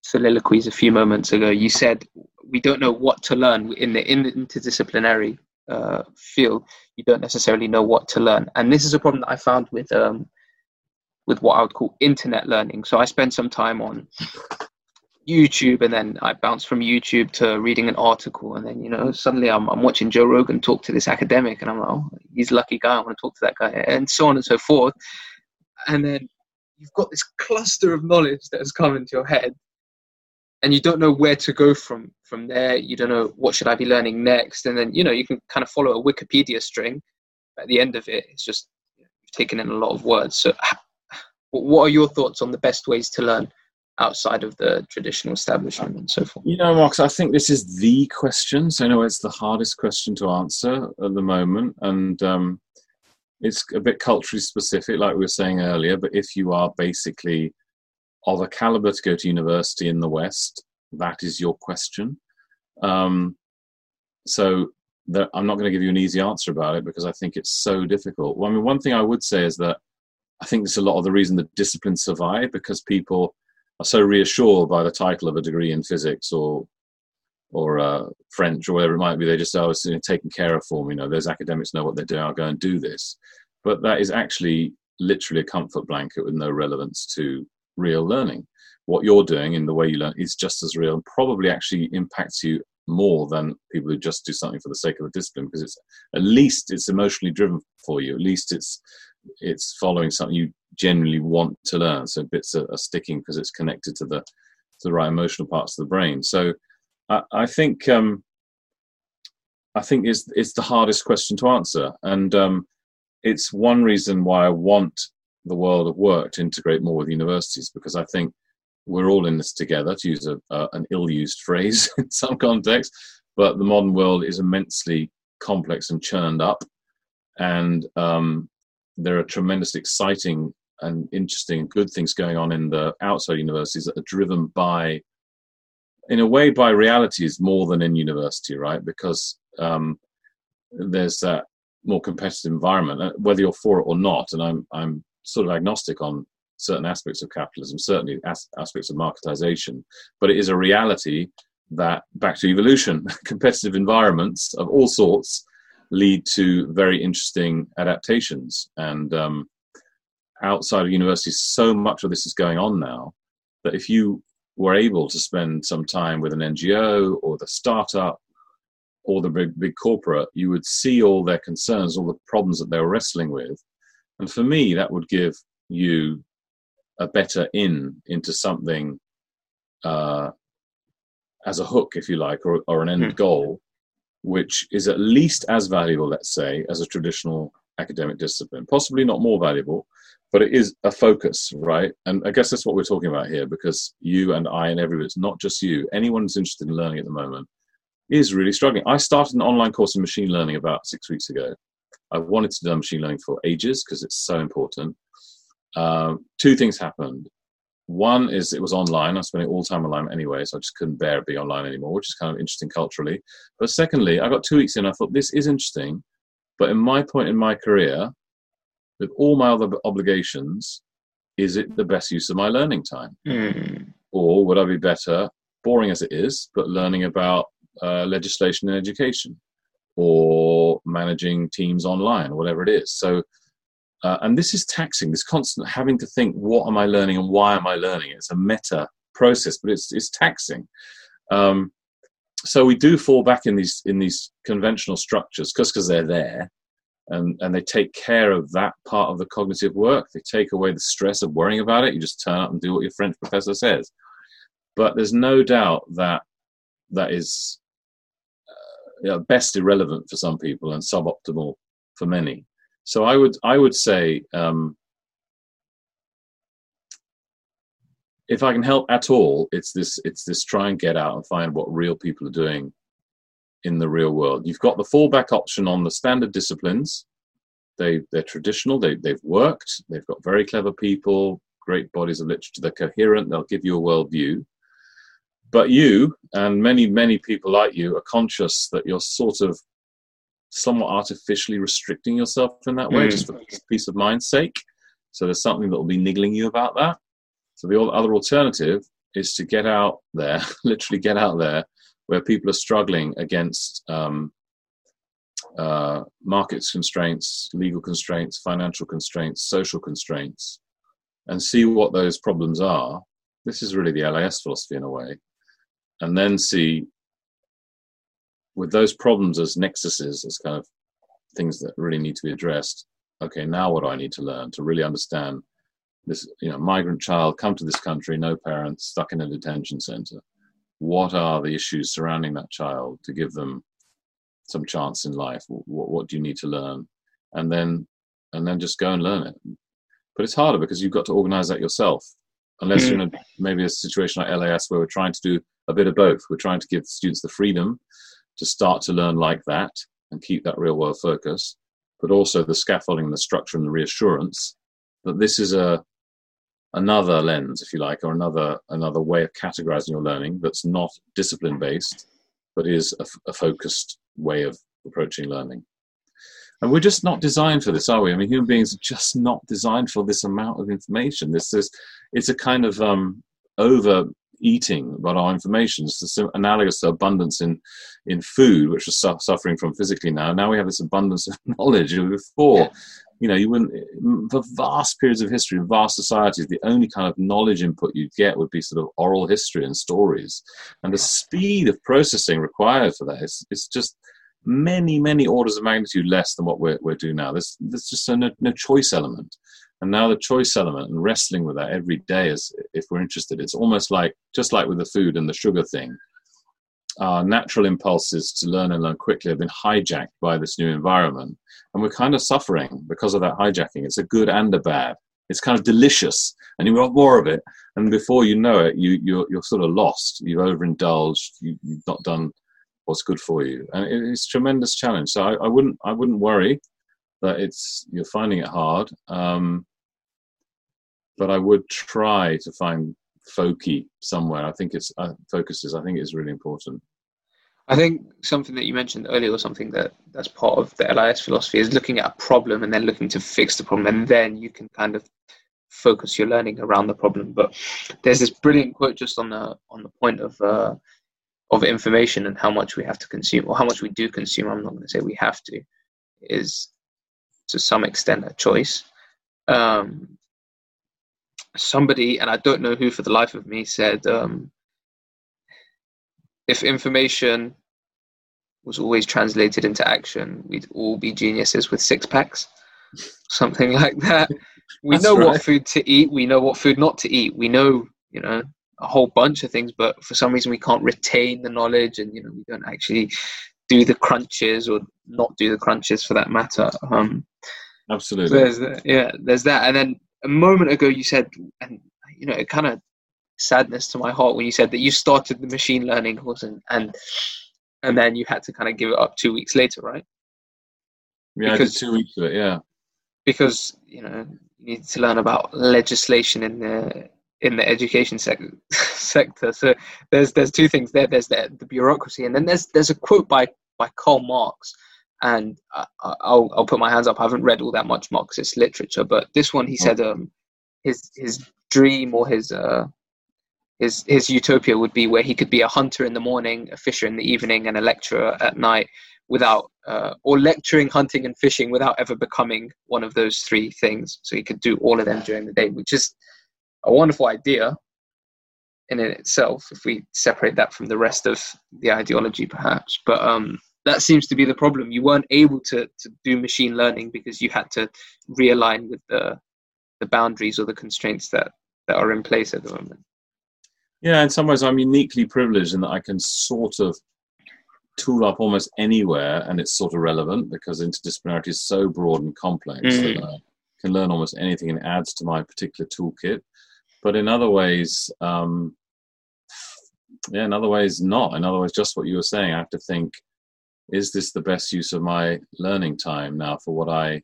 soliloquies a few moments ago. You said we don't know what to learn in the, in the interdisciplinary uh, field. You don't necessarily know what to learn, and this is a problem that I found with um, with what I would call internet learning. So I spend some time on YouTube, and then I bounce from YouTube to reading an article, and then you know suddenly I'm, I'm watching Joe Rogan talk to this academic, and I'm like, oh, he's a lucky guy. I want to talk to that guy, and so on and so forth. And then you've got this cluster of knowledge that has come into your head, and you don't know where to go from from there. You don't know what should I be learning next, and then you know you can kind of follow a Wikipedia string. At the end of it, it's just you've taken in a lot of words. So, what are your thoughts on the best ways to learn? outside of the traditional establishment and so forth? You know, Mark, I think this is the question. So, I know, it's the hardest question to answer at the moment. And um, it's a bit culturally specific, like we were saying earlier. But if you are basically of a caliber to go to university in the West, that is your question. Um, so, I'm not going to give you an easy answer about it because I think it's so difficult. Well, I mean, one thing I would say is that I think there's a lot of the reason that disciplines survive because people are so reassured by the title of a degree in physics or or uh, French or whatever it might be. They just say, "Oh, it's taken care of for me." You know, those academics know what they're doing. I'll go and do this. But that is actually literally a comfort blanket with no relevance to real learning. What you're doing in the way you learn is just as real and probably actually impacts you more than people who just do something for the sake of a discipline because it's at least it's emotionally driven for you. At least it's it's following something you genuinely want to learn. So bits are, are sticking because it's connected to the to the right emotional parts of the brain. So I, I think um, I think it's it's the hardest question to answer, and um, it's one reason why I want the world of work to integrate more with universities because I think we're all in this together, to use a, uh, an ill-used phrase in some context. But the modern world is immensely complex and churned up, and um, there are tremendous, exciting and interesting good things going on in the outside universities that are driven by in a way by realities more than in university right because um, there's that more competitive environment uh, whether you're for it or not and i'm i'm sort of agnostic on certain aspects of capitalism certainly as, aspects of marketization but it is a reality that back to evolution competitive environments of all sorts lead to very interesting adaptations and um, outside of universities, so much of this is going on now that if you were able to spend some time with an NGO or the startup or the big, big corporate, you would see all their concerns, all the problems that they were wrestling with. And for me, that would give you a better in into something uh, as a hook, if you like, or, or an end mm. goal, which is at least as valuable, let's say, as a traditional academic discipline. Possibly not more valuable, but it is a focus, right? And I guess that's what we're talking about here because you and I and everyone, it's not just you, anyone who's interested in learning at the moment is really struggling. I started an online course in machine learning about six weeks ago. I've wanted to do machine learning for ages because it's so important. Um, two things happened. One is it was online. I was spending all time online anyway, so I just couldn't bear to be online anymore, which is kind of interesting culturally. But secondly, I got two weeks in. I thought this is interesting, but in my point in my career, with all my other obligations, is it the best use of my learning time? Mm. Or would I be better, boring as it is, but learning about uh, legislation and education or managing teams online, or whatever it is? So, uh, and this is taxing, this constant having to think, what am I learning and why am I learning? It's a meta process, but it's, it's taxing. Um, so we do fall back in these in these conventional structures just because they're there and, and they take care of that part of the cognitive work. They take away the stress of worrying about it. You just turn up and do what your French professor says. But there's no doubt that that is you know, best irrelevant for some people and suboptimal for many. So I would I would say um, if I can help at all, it's this it's this try and get out and find what real people are doing in the real world. You've got the fallback option on the standard disciplines. They they're traditional. They they've worked. They've got very clever people, great bodies of literature. They're coherent. They'll give you a worldview. But you and many many people like you are conscious that you're sort of somewhat artificially restricting yourself in that way, mm. just for peace of mind's sake. So there's something that will be niggling you about that. So the other alternative is to get out there, literally get out there, where people are struggling against um, uh, markets constraints, legal constraints, financial constraints, social constraints, and see what those problems are. This is really the LIS philosophy in a way, and then see with those problems as nexuses, as kind of things that really need to be addressed. Okay, now what do I need to learn to really understand this? You know, migrant child come to this country, no parents, stuck in a detention center. What are the issues surrounding that child to give them some chance in life? What, what do you need to learn? And then, and then just go and learn it. But it's harder because you've got to organize that yourself. Unless mm. you're in a, maybe a situation like LIS where we're trying to do a bit of both. We're trying to give students the freedom to start to learn like that and keep that real world focus, but also the scaffolding, the structure, and the reassurance that this is a another lens, if you like, or another another way of categorizing your learning that's not discipline based, but is a, a focused way of approaching learning. And we're just not designed for this, are we? I mean, human beings are just not designed for this amount of information. This is, it's a kind of um, over eating about our information. It's analogous to abundance in in food, which was su- suffering from physically now. Now we have this abundance of knowledge. Before, yeah. you know, you wouldn't for vast periods of history, vast societies, the only kind of knowledge input you'd get would be sort of oral history and stories, and the speed of processing required for that is it's just many many orders of magnitude less than what we're, we're doing now. There's there's just a no, no choice element. And now the choice element and wrestling with that every day is, if we're interested, it's almost like, just like with the food and the sugar thing, our natural impulses to learn and learn quickly have been hijacked by this new environment. And we're kind of suffering because of that hijacking. It's a good and a bad. It's kind of delicious, and you want more of it. And before you know it, you, you're, you're sort of lost. You've overindulged. You, have not done what's good for you, and it's a tremendous challenge. So I, I wouldn't I wouldn't worry that it's you're finding it hard. Um, but I would try to find folky somewhere. I think it's uh, focuses. I think it's really important. I think something that you mentioned earlier, or something that that's part of the LIS philosophy, is looking at a problem and then looking to fix the problem, and then you can kind of focus your learning around the problem. But there's this brilliant quote just on the on the point of uh, of information and how much we have to consume, or how much we do consume. I'm not going to say we have to. Is to some extent a choice. Um, somebody, and I don't know who for the life of me, said um, if information was always translated into action, we'd all be geniuses with six packs, something like that. We know right. what food to eat. We know what food not to eat. We know, you know, a whole bunch of things, but for some reason we can't retain the knowledge, and you know, we don't actually do the crunches or not do the crunches for that matter. Um, Absolutely. There's, yeah, there's that, and then a moment ago you said, and you know, it kind of sadness to my heart when you said that you started the machine learning course and and, and then you had to kind of give it up two weeks later, right? Yeah, because, two weeks of it. Yeah, because you know you need to learn about legislation in the in the education sec- sector. So there's there's two things there. There's the, the bureaucracy, and then there's there's a quote by by Karl Marx and I, will I'll put my hands up. I haven't read all that much Marxist literature, but this one he said um, his his dream or his uh, his his utopia would be where he could be a hunter in the morning, a fisher in the evening, and a lecturer at night, without uh, or lecturing, hunting, and fishing without ever becoming one of those three things. So he could do all of them during the day, which is a wonderful idea in itself. If we separate that from the rest of the ideology, perhaps, but um that seems to be the problem. You weren't able to, to do machine learning because you had to realign with the the boundaries or the constraints that, that are in place at the moment. Yeah, in some ways, I'm uniquely privileged in that I can sort of tool up almost anywhere and it's sort of relevant because interdisciplinarity is so broad and complex mm. that I can learn almost anything and adds to my particular toolkit. But in other ways, um, yeah, in other ways, not. In other ways, just what you were saying, I have to think, is this the best use of my learning time now for what I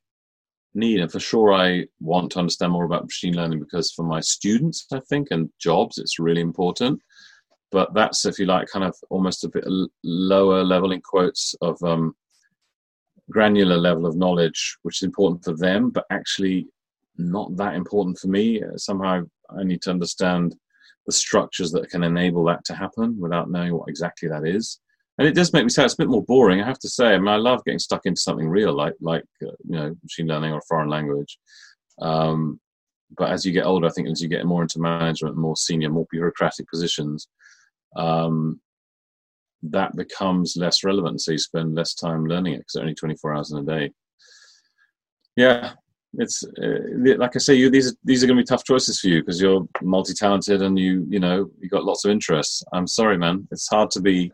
need? And for sure, I want to understand more about machine learning because for my students, I think, and jobs, it's really important. But that's if you like kind of almost a bit lower level in quotes of um, granular level of knowledge which is important for them but actually not that important for me. Somehow i need to understand the structures that can enable that to happen without knowing what exactly that is and it does make me say it's a bit more boring i have to say i mean i love getting stuck into something real like like uh, you know machine learning or a foreign language um, but as you get older i think as you get more into management more senior more bureaucratic positions um, that becomes less relevant. So you spend less time learning it because only 24 hours in a day. Yeah, it's uh, like I say, you these these are going to be tough choices for you because you're multi-talented and you you know you got lots of interests. I'm sorry, man. It's hard to be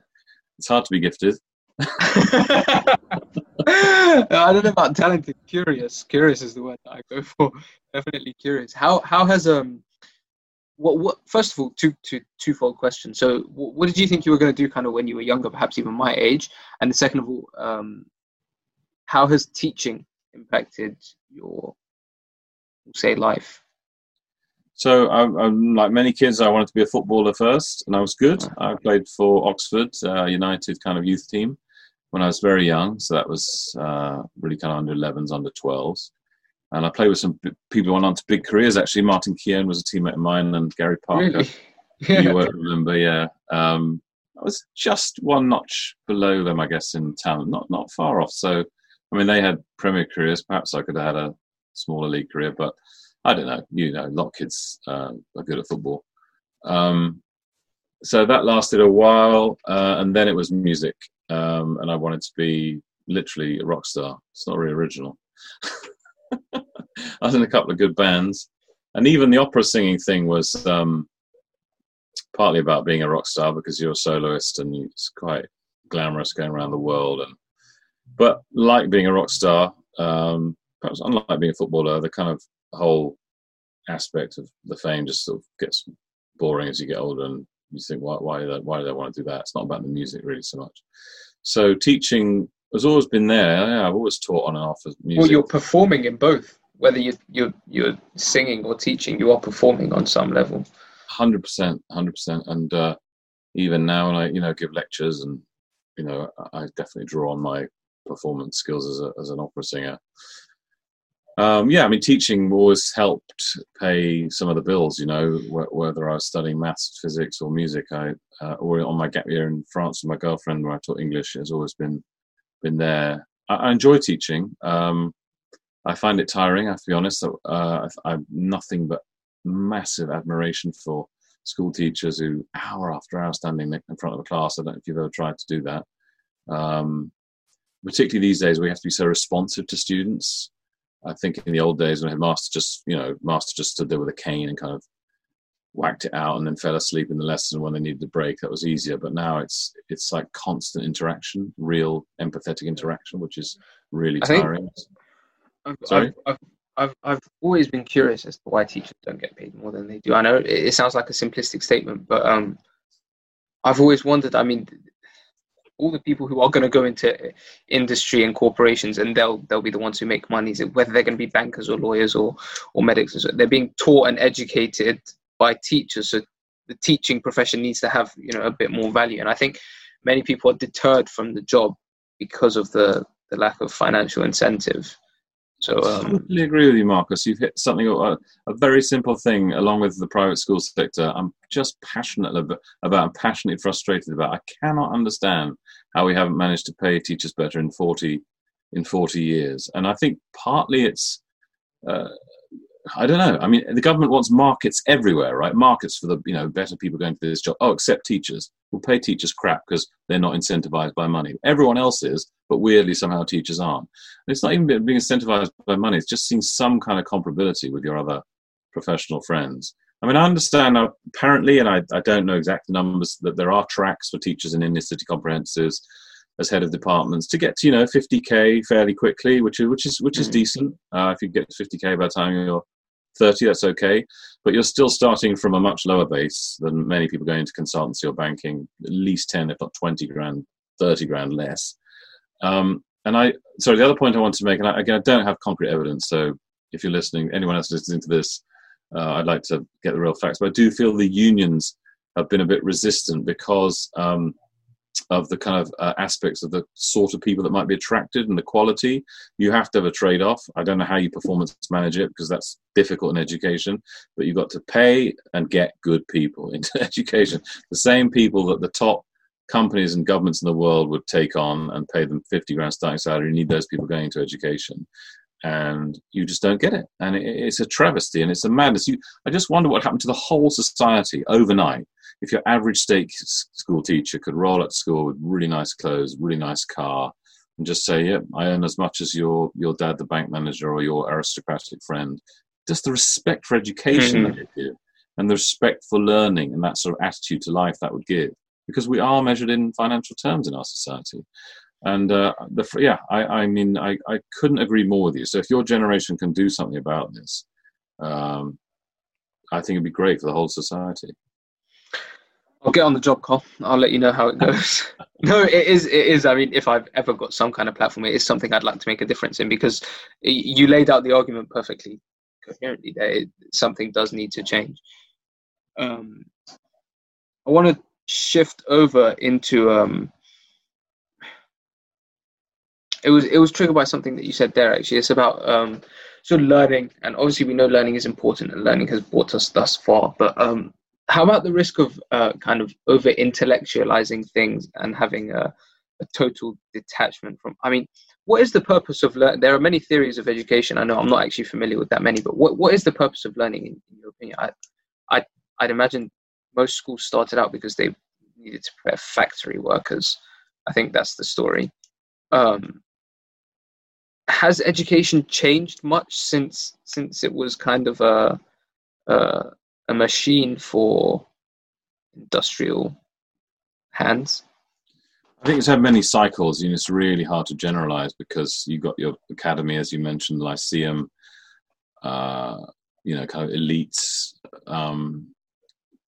it's hard to be gifted. I don't know about talented. Curious, curious is the word that I go for. Definitely curious. How how has um what, what first of all two two twofold question so what did you think you were going to do kind of when you were younger perhaps even my age and the second of all um, how has teaching impacted your say life so I, I'm like many kids I wanted to be a footballer first and I was good I played for Oxford uh, United kind of youth team when I was very young so that was uh, really kind of under 11s under 12s and I played with some people who went on to big careers. Actually, Martin Keown was a teammate of mine, and Gary Parker. Really? Yeah. You won't remember, yeah. Um, I was just one notch below them, I guess, in talent, not not far off. So, I mean, they had Premier careers. Perhaps I could have had a smaller league career, but I don't know. You know, a lot of kids uh, are good at football. Um, so that lasted a while, uh, and then it was music, um, and I wanted to be literally a rock star. It's not really original. I was in a couple of good bands, and even the opera singing thing was um, partly about being a rock star because you're a soloist and it's quite glamorous going around the world. And but like being a rock star, um, perhaps unlike being a footballer, the kind of whole aspect of the fame just sort of gets boring as you get older, and you think, why, why, do they, why do they want to do that? It's not about the music really so much. So teaching has always been there. Yeah, I've always taught on and off as music. Well, you're performing in both. Whether you you're you're singing or teaching, you are performing on some level. Hundred percent, hundred percent. And uh, even now, when I you know give lectures, and you know, I definitely draw on my performance skills as a, as an opera singer. Um, yeah, I mean, teaching always helped pay some of the bills. You know, whether I was studying maths, physics, or music, I uh, or on my gap year in France with my girlfriend, where I taught English, has always been been there. I, I enjoy teaching. Um, I find it tiring. I have to be honest. Uh, I, have nothing but massive admiration for school teachers who, hour after hour, standing in front of a class. I don't know if you've ever tried to do that. Um, particularly these days, we have to be so responsive to students. I think in the old days when headmaster just, you know, master just stood there with a cane and kind of whacked it out and then fell asleep in the lesson when they needed a break. That was easier. But now it's it's like constant interaction, real empathetic interaction, which is really tiring. I've, Sorry? I've, I've, I've always been curious as to why teachers don't get paid more than they do. I know it, it sounds like a simplistic statement, but um, I've always wondered. I mean, all the people who are going to go into industry and corporations and they'll they'll be the ones who make money whether they're going to be bankers or lawyers or or medics they're being taught and educated by teachers. So the teaching profession needs to have you know a bit more value, and I think many people are deterred from the job because of the the lack of financial incentive. So um, I totally agree with you, Markos. You've hit something a, a, very simple thing, along with the private school sector. I'm just passionate about, about. I'm passionately frustrated about. I cannot understand how we haven't managed to pay teachers better in forty in forty years, and I think partly it's. Uh, I don't know. I mean, the government wants markets everywhere, right? Markets for the you know better people going to this job. Oh, except teachers. We'll pay teachers crap because they're not incentivized by money. Everyone else is, but weirdly somehow teachers aren't. And it's not even being incentivized by money. It's just seeing some kind of comparability with your other professional friends. I mean, I understand apparently, and I, I don't know exact numbers, that there are tracks for teachers in inner city comprehensives. As head of departments to get to you know 50k fairly quickly, which is which is which is Mm. decent. Uh, if you get to 50k by the time you're 30, that's okay. But you're still starting from a much lower base than many people going into consultancy or banking, at least 10, if not 20 grand, 30 grand less. Um, and I, sorry, the other point I want to make, and I, again, I don't have concrete evidence, so if you're listening, anyone else listening to this, uh, I'd like to get the real facts. But I do feel the unions have been a bit resistant because um, of the kind of uh, aspects of the sort of people that might be attracted and the quality. You have to have a trade off. I don't know how you performance manage it because that's difficult in education, but you've got to pay and get good people into education. The same people that the top companies and governments in the world would take on and pay them 50 grand starting salary. You need those people going into education. And you just don't get it. And it, it's a travesty and it's a madness. You, I just wonder what happened to the whole society overnight if your average state school teacher could roll at school with really nice clothes, really nice car, and just say, "Yep, I earn as much as your your dad, the bank manager, or your aristocratic friend," just the respect for education Mhm. that it give, and the respect for learning, and that sort of attitude to life that would give, because we are measured in financial terms in our society. And uh, the yeah, I, I mean, I, I couldn't agree more with you. So if your generation can do something about this, um, I think it'd be great for the whole society. I'll get on the job, Carl. I'll let you know how it goes. no, it is. It is. I mean, if I've ever got some kind of platform, it is something I'd like to make a difference in because you laid out the argument perfectly coherently. There, it, something does need to change. Um, I want to shift over into. Um, it was it was triggered by something that you said there. Actually, it's about um, sort of learning, and obviously we know learning is important, and learning has brought us thus far. But um, how about the risk of uh, kind of over intellectualizing things and having a, a total detachment from i mean what is the purpose of learning there are many theories of education. I know i'm not actually familiar with that many but what, what is the purpose of learning in, in your opinion? I, I i'd imagine most schools started out because they needed to prepare factory workers. I think that's the story. Um, has education changed much since since it was kind of a a, a machine for industrial hands. I think it's had many cycles, and it's really hard to generalize because you've got your academy, as you mentioned, Lyceum, uh, you know, kind of elites um,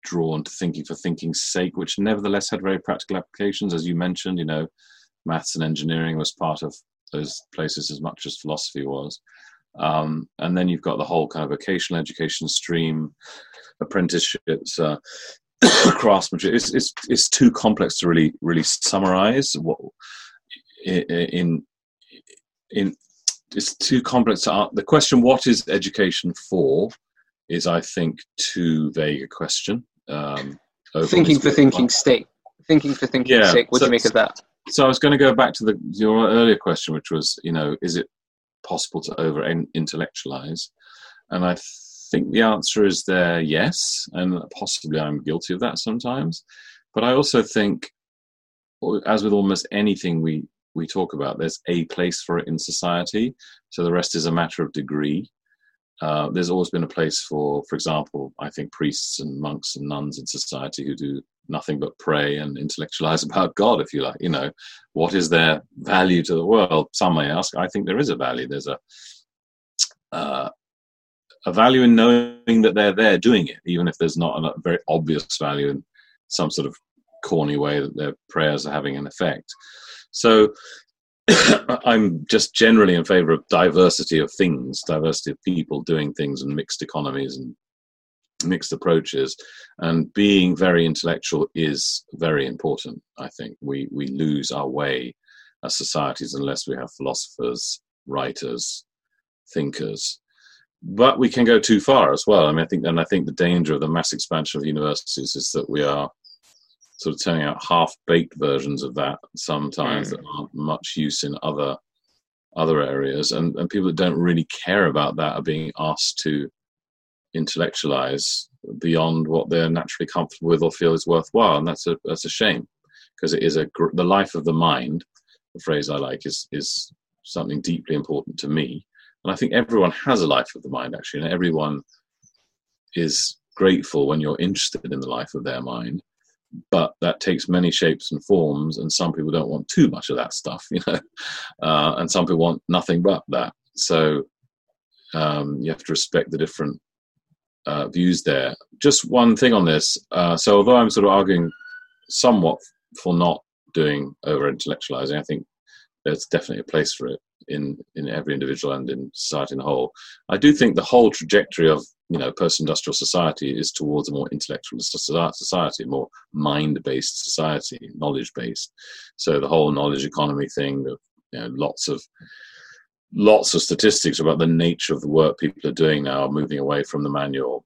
drawn to thinking for thinking's sake, which nevertheless had very practical applications, as you mentioned. You know, maths and engineering was part of those places as much as philosophy was. Um, and then you've got the whole kind of vocational education stream, apprenticeships, uh, craftsmanship. It's, it's it's too complex to really really summarize. What in in it's too complex to answer. the question. What is education for? Is I think too vague a question. Um, Thinking for thinking sake. Thinking for thinking Yeah, sake. What do you make of that? So I was going to go back to the your earlier question, which was, you know, is it possible to over intellectualize? And I think the answer is there, yes, and possibly I'm guilty of that sometimes. But I also think, as with almost anything we we talk about, there's a place for it in society. So the rest is a matter of degree. Uh, there's always been a place for, for example, I think priests and monks and nuns in society who do nothing but pray and intellectualize about God, if you like. You know, what is their value to the world? Some may ask. I think there is a value. There's a uh, a value in knowing that they're there doing it, even if there's not a very obvious value in some sort of corny way that their prayers are having an effect. So I'm just generally in favor of diversity of things, diversity of people doing things, and mixed economies and mixed approaches. And being very intellectual is very important. I think we we lose our way as societies unless we have philosophers, writers, thinkers. But we can go too far as well. I mean, I think, and I think the danger of the mass expansion of universities is that we are sort of turning out half-baked versions of that sometimes Mm. that aren't much use in other other areas, and, and people that don't really care about that are being asked to intellectualize beyond what they're naturally comfortable with or feel is worthwhile, and that's a that's a shame because it is a gr- the life of the mind. The phrase I like is is something deeply important to me, and I think everyone has a life of the mind actually, and everyone is grateful when you're interested in the life of their mind. But that takes many shapes and forms, and some people don't want too much of that stuff, you know, uh, and some people want nothing but that. So um, you have to respect the different uh, views there. Just one thing on this. Uh, so although I'm sort of arguing somewhat for not doing over intellectualizing, I think there's definitely a place for it in in every individual and in society in whole. I do think the whole trajectory of you know post-industrial society is towards a more intellectual society, a more mind-based society, knowledge-based. So the whole knowledge economy thing, you know, lots of lots of statistics about the nature of the work people are doing now, moving away from the manual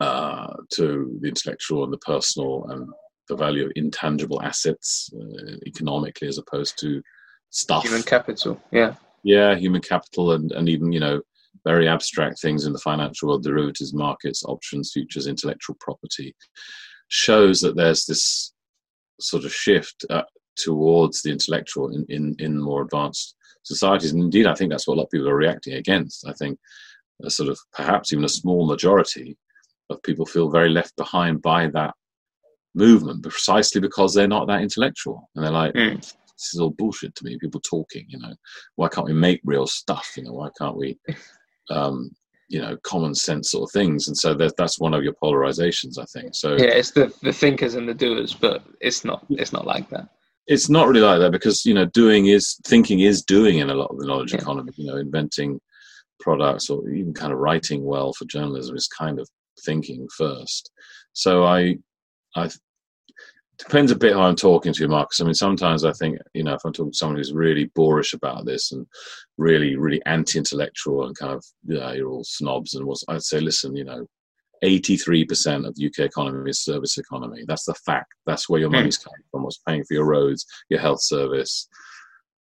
uh, to the intellectual and the personal and the value of intangible assets uh, economically as opposed to stuff. Human capital, yeah. Yeah, human capital and, and even, you know, very abstract things in the financial world, derivatives markets, options, futures, intellectual property, shows that there's this sort of shift uh, towards the intellectual in, in, in more advanced societies. And indeed, I think that's what a lot of people are reacting against. I think a sort of perhaps even a small majority of people feel very left behind by that movement precisely because they're not that intellectual. And they're like, mm. this is all bullshit to me. People talking, you know, why can't we make real stuff? You know, why can't we, um, you know, common sense sort of things? And so that, that's one of your polarizations, I think. So yeah, it's the, the thinkers and the doers, but it's not, it's not like that it's not really like that because you know doing is thinking is doing in a lot of the knowledge yeah. economy you know inventing products or even kind of writing well for journalism is kind of thinking first so i i depends a bit how i'm talking to you markos i mean sometimes i think you know if i'm talking to someone who's really boorish about this and really really anti-intellectual and kind of yeah you're all snobs and what's, i'd say listen you know 83% of the UK economy is service economy. That's the fact. That's where your hmm. money's coming from. What's paying for your roads, your health service.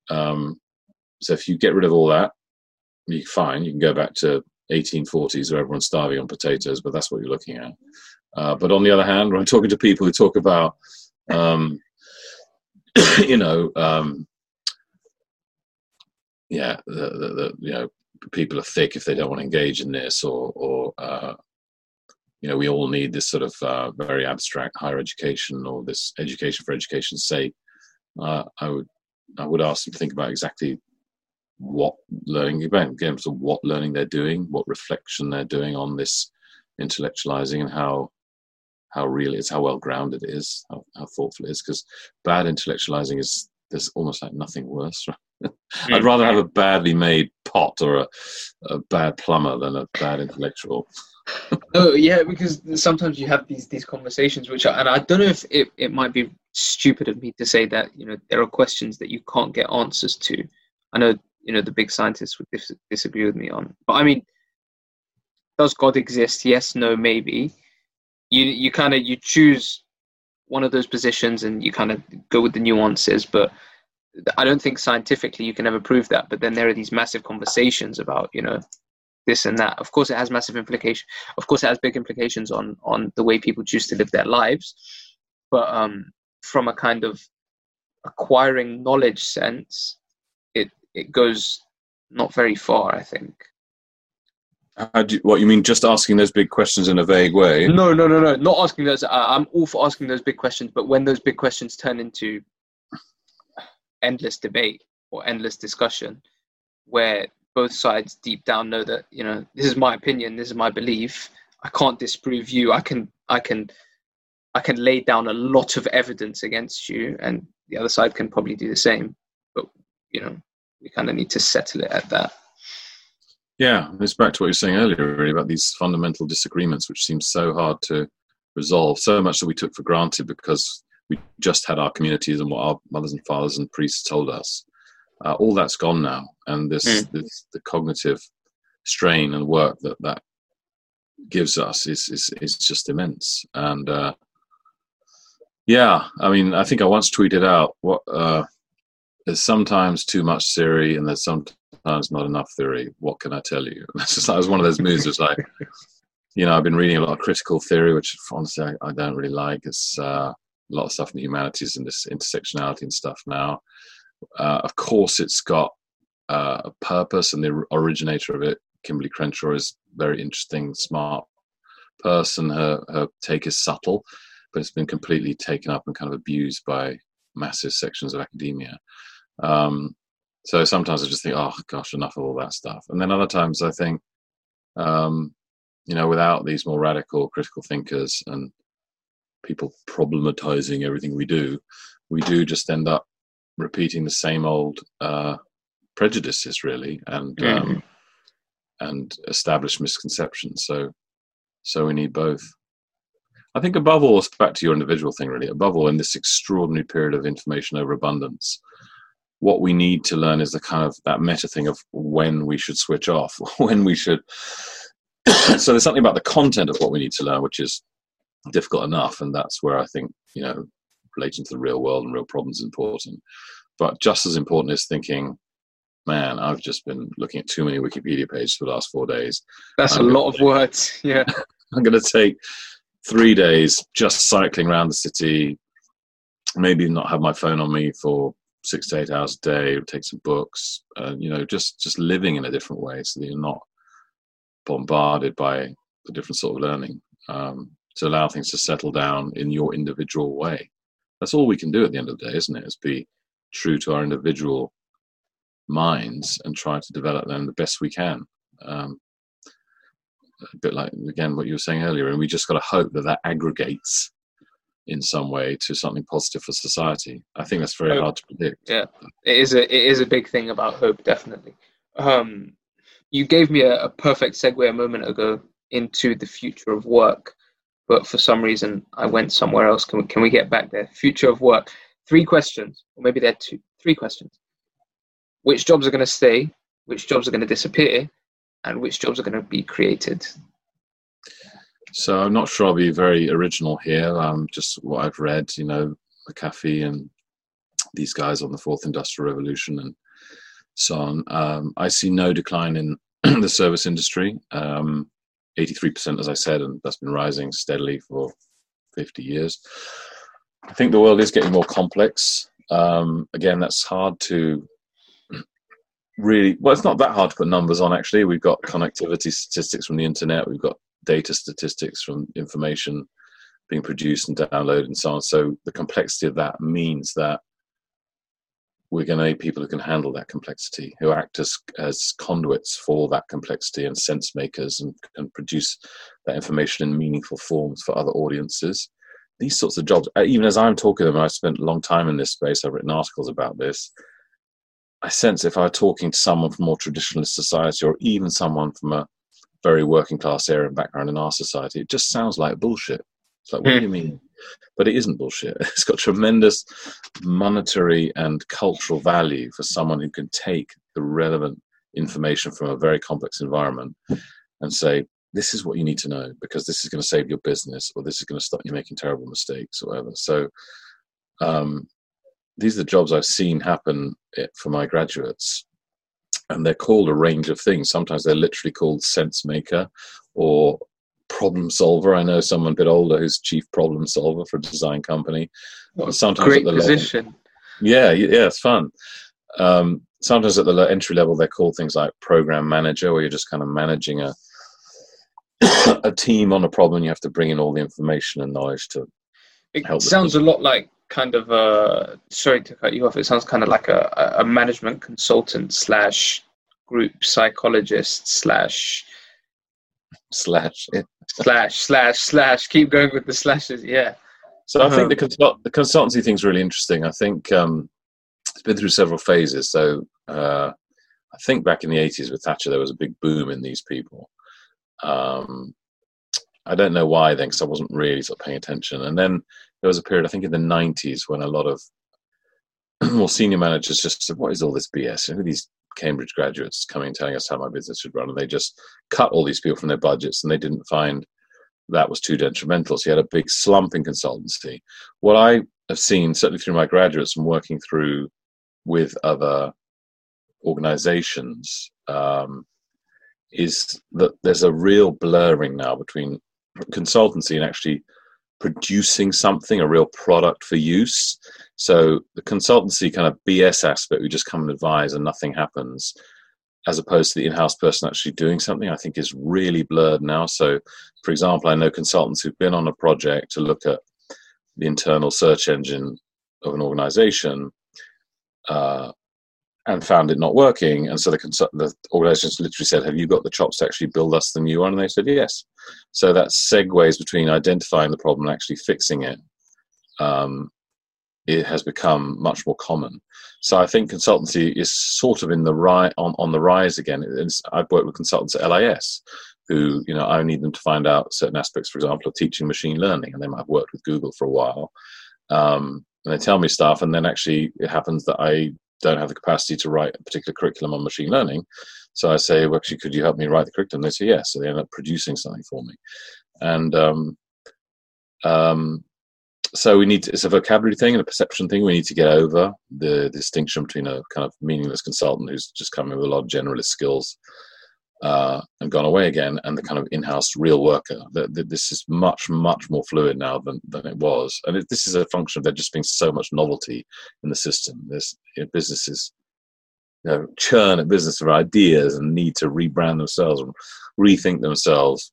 Um, so if you get rid of all that, you're fine. You can go back to 1840s where everyone's starving on potatoes, but that's what you're looking at. Uh, but on the other hand, when I'm talking to people who talk about, um, you know, um, yeah, the, the, the, you know, people are thick if they don't want to engage in this, or, or uh, you know we all need this sort of uh, very abstract higher education or this education for education's sake. Uh, i would i would ask them to think about exactly what learning again again so what learning they're doing what reflection they're doing on this intellectualizing and how how real it is how well grounded it is how, how thoughtful it is because bad intellectualizing is there's almost like nothing worse right? i'd hmm. rather have a badly made pot or a, a bad plumber than a bad intellectual oh yeah, because sometimes you have these these conversations, which are, and I don't know if it, it might be stupid of me to say that you know there are questions that you can't get answers to. I know you know the big scientists would dis- disagree with me on, but I mean, does God exist? Yes, no, maybe. You you kind of you choose one of those positions and you kind of go with the nuances, but I don't think scientifically you can ever prove that. But then there are these massive conversations about you know this and that. Of course, it has massive implications. Of course, it has big implications on on the way people choose to live their lives. But um, from a kind of acquiring knowledge sense, it it goes not very far. I think. You, what you mean? Just asking those big questions in a vague way? No, no, no, no. Not asking those. Uh, I'm all for asking those big questions, but when those big questions turn into endless debate or endless discussion, where both sides deep down know that you know this is my opinion, this is my belief. I can't disprove you. I can I can I can lay down a lot of evidence against you, and the other side can probably do the same. But you know, we kind of need to settle it at that. Yeah, it's back to what you were saying earlier, really, about these fundamental disagreements, which seem so hard to resolve. So much that we took for granted because we just had our communities and what our mothers and fathers and priests told us uh, all that's gone now, and this, mm. this the cognitive strain and work that that gives us is is, is just immense. And uh, yeah, I mean, I think I once tweeted out what uh, there's sometimes too much theory and there's sometimes not enough theory. What can I tell you? That's just that was one of those moves. It's like, you know, I've been reading a lot of critical theory, which honestly I, I don't really like. It's uh, a lot of stuff in the humanities and this intersectionality and stuff now. Uh, of course, it's got uh, a purpose, and the originator of it, Kimberlé Crenshaw, is very interesting, smart person. Her her take is subtle, but it's been completely taken up and kind of abused by massive sections of academia. Um, so sometimes I just think, oh gosh, enough of all that stuff. And then other times I think, um, you know, without these more radical critical thinkers and people problematizing everything we do, we do just end up repeating the same old uh, prejudices, really, and mm-hmm. um, and established misconceptions. So, so we need both. I think above all, it's back to your individual thing, really. Above all, in this extraordinary period of information overabundance, what we need to learn is the kind of that meta thing of when we should switch off, when we should. so there's something about the content of what we need to learn, which is difficult enough, and that's where I think you know relating to the real world and real problems is important. But just as important is thinking, man, I've just been looking at too many Wikipedia pages for the last four days. That's I'm a lot of words. Yeah, I'm going to take three days just cycling around the city. Maybe not have my phone on me for six to eight hours a day. Take some books. Uh, you know, just just living in a different way so that you're not bombarded by the different sort of learning. Um, to allow things to settle down in your individual way. That's all we can do at the end of the day, isn't it? Is be true to our individual minds and try to develop them the best we can. Um, a bit like again what you were saying earlier, and we just got to hope that that aggregates in some way to something positive for society. I think that's very hope. hard to predict. Yeah, it is a it is a big thing about hope, definitely. Um, you gave me a, a perfect segue a moment ago into the future of work but for some reason I went somewhere else. Can we, can we get back there? Future of work. Three questions, or maybe they're two. Three questions. Which jobs are going to stay? Which jobs are going to disappear? And which jobs are going to be created? So I'm not sure I'll be very original here. Um, just what I've read, you know, McAfee and these guys on the fourth industrial revolution and so on. Um, I see no decline in the service industry. Um, 83%, as I said, and that's been rising steadily for 50 years. I think the world is getting more complex. Um, again, that's hard to really, well, it's not that hard to put numbers on, actually. We've got connectivity statistics from the internet, we've got data statistics from information being produced and downloaded and so on. So the complexity of that means that we're going to need people who can handle that complexity, who act as, as conduits for that complexity and sense makers and, and produce that information in meaningful forms for other audiences. These sorts of jobs, uh, even as I'm talking to them, I've spent a long time in this space, I've written articles about this. I sense if I were talking to someone from more traditionalist society or even someone from a very working class area and background in our society, it just sounds like bullshit. It's like, what do you hmm. mean? But it isn't bullshit. It's got tremendous monetary and cultural value for someone who can take the relevant information from a very complex environment and say, this is what you need to know because this is going to save your business or this is going to stop you making terrible mistakes or whatever. So, um, these are the jobs I've seen happen eh, for my graduates. And they're called a range of things. Sometimes they're literally called sense maker or problem solver. I know someone a bit older who's chief problem solver for a design company. sometimes Great at the position. Level, yeah, yeah, it's fun. Um, sometimes at the entry level, they're called things like program manager, where you're just kind of managing a a team on a problem. You have to bring in all the information and knowledge to. It help sounds a lot like kind of a. Sorry to cut you off. It sounds kind of like a, a management consultant slash group psychologist slash slash slash slash slash. Keep going with the slashes. Yeah. So I think um, the consult- the consultancy thing's really interesting. I think um, it's been through several phases. So uh, I think back in the eighties with Thatcher, there was a big boom in these people. Um, I don't know why then, because I wasn't really sort of paying attention. And then there was a period, I think, in the '90s when a lot of more senior managers just said, "What is all this BS? Who are these Cambridge graduates coming telling us how my business should run, and they just cut all these people from their budgets, and they didn't find that was too detrimental. So you had a big slump in consultancy. What I have seen, certainly through my graduates and working through with other organizations, um, is that there's a real blurring now between consultancy and actually producing something, a real product for use. So the consultancy kind of BS aspect, we just come and advise and nothing happens, as opposed to the in-house person actually doing something, I think is really blurred now. So, for example, I know consultants who've been on a project to look at the internal search engine of an organization uh, and found it not working. And so the, consult- the organization literally said, Have you got the chops to actually build us the new one? And they said, Yes. So that segues between identifying the problem and actually fixing it. Um, it has become much more common. So I think consultancy is sort of in the ri- on, on the rise again. It's, I've worked with consultants at LIS who, you know, I need them to find out certain aspects, for example, of teaching machine learning, and they might have worked with Google for a while. Um, and they tell me stuff, and then actually it happens that I don't have the capacity to write a particular curriculum on machine learning. So I say, well, actually, could you help me write the curriculum? They say yes. So they end up producing something for me. And um, um, so we need to, it's a vocabulary thing and a perception thing. We need to get over the, distinction between a kind of meaningless consultant who's just coming with a lot of generalist skills uh, and gone away again, and the kind of in-house real worker. The, the, this is much, much more fluid now than, than it was, and it, this is a function of there just being so much novelty in the system. There's you know, businesses you know, churn at business of ideas and need to rebrand themselves and rethink themselves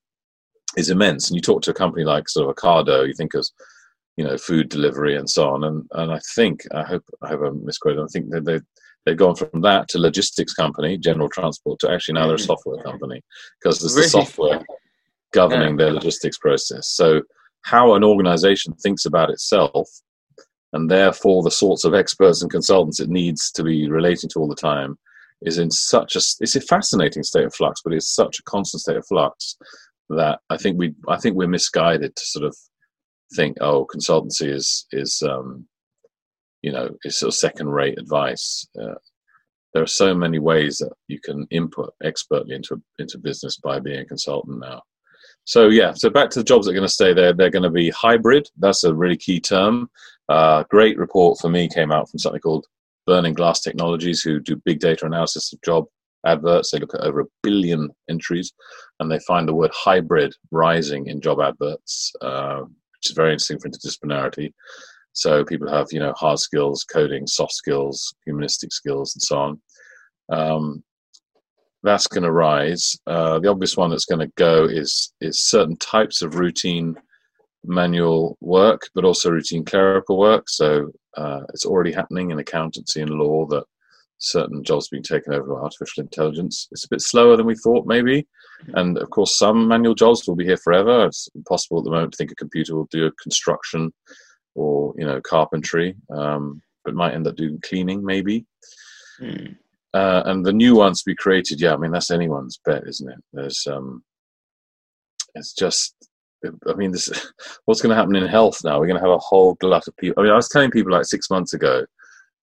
is immense. And you talk to a company like sort of Ocado, you think of you know food delivery and so on, and and I think I hope I hope I'm misquoted. I think that they they've gone from that to logistics company, general transport, to actually now they're a mm. software company because there's really? the software governing yeah. their logistics process. So how an organization thinks about itself and therefore the sorts of experts and consultants it needs to be relating to all the time is in such a it's a fascinating state of flux but it's such a constant state of flux that i think we i think we're misguided to sort of think oh consultancy is is um, you know it's sort of second rate advice. Uh, there are so many ways that you can input expertly into into business by being a consultant now. So yeah so back to the jobs that are going to stay there. They're going to be hybrid. That's a really key term. Uh, great report for me came out from something called burning glass technologies who do big data analysis of job adverts. They look at over a billion entries and they find the word hybrid rising in job adverts uh, which is very interesting for interdisciplinarity so people have you know hard skills coding soft skills humanistic skills and so on um, that's going to rise. Uh, the obvious one that's going to go is is certain types of routine manual work, but also routine clerical work. So uh, it's already happening in accountancy and law that certain jobs being taken over by artificial intelligence. It's a bit slower than we thought, maybe. And of course, some manual jobs will be here forever. It's impossible at the moment to think a computer will do a construction or you know carpentry, um, but might end up doing cleaning, maybe. Mm. Uh, and the new ones to be created, yeah, I mean that's anyone's bet, isn't it? There's, um, it's just, I mean, this, what's going to happen in health now? We're going to have a whole glut of people. I mean, I was telling people like six months ago,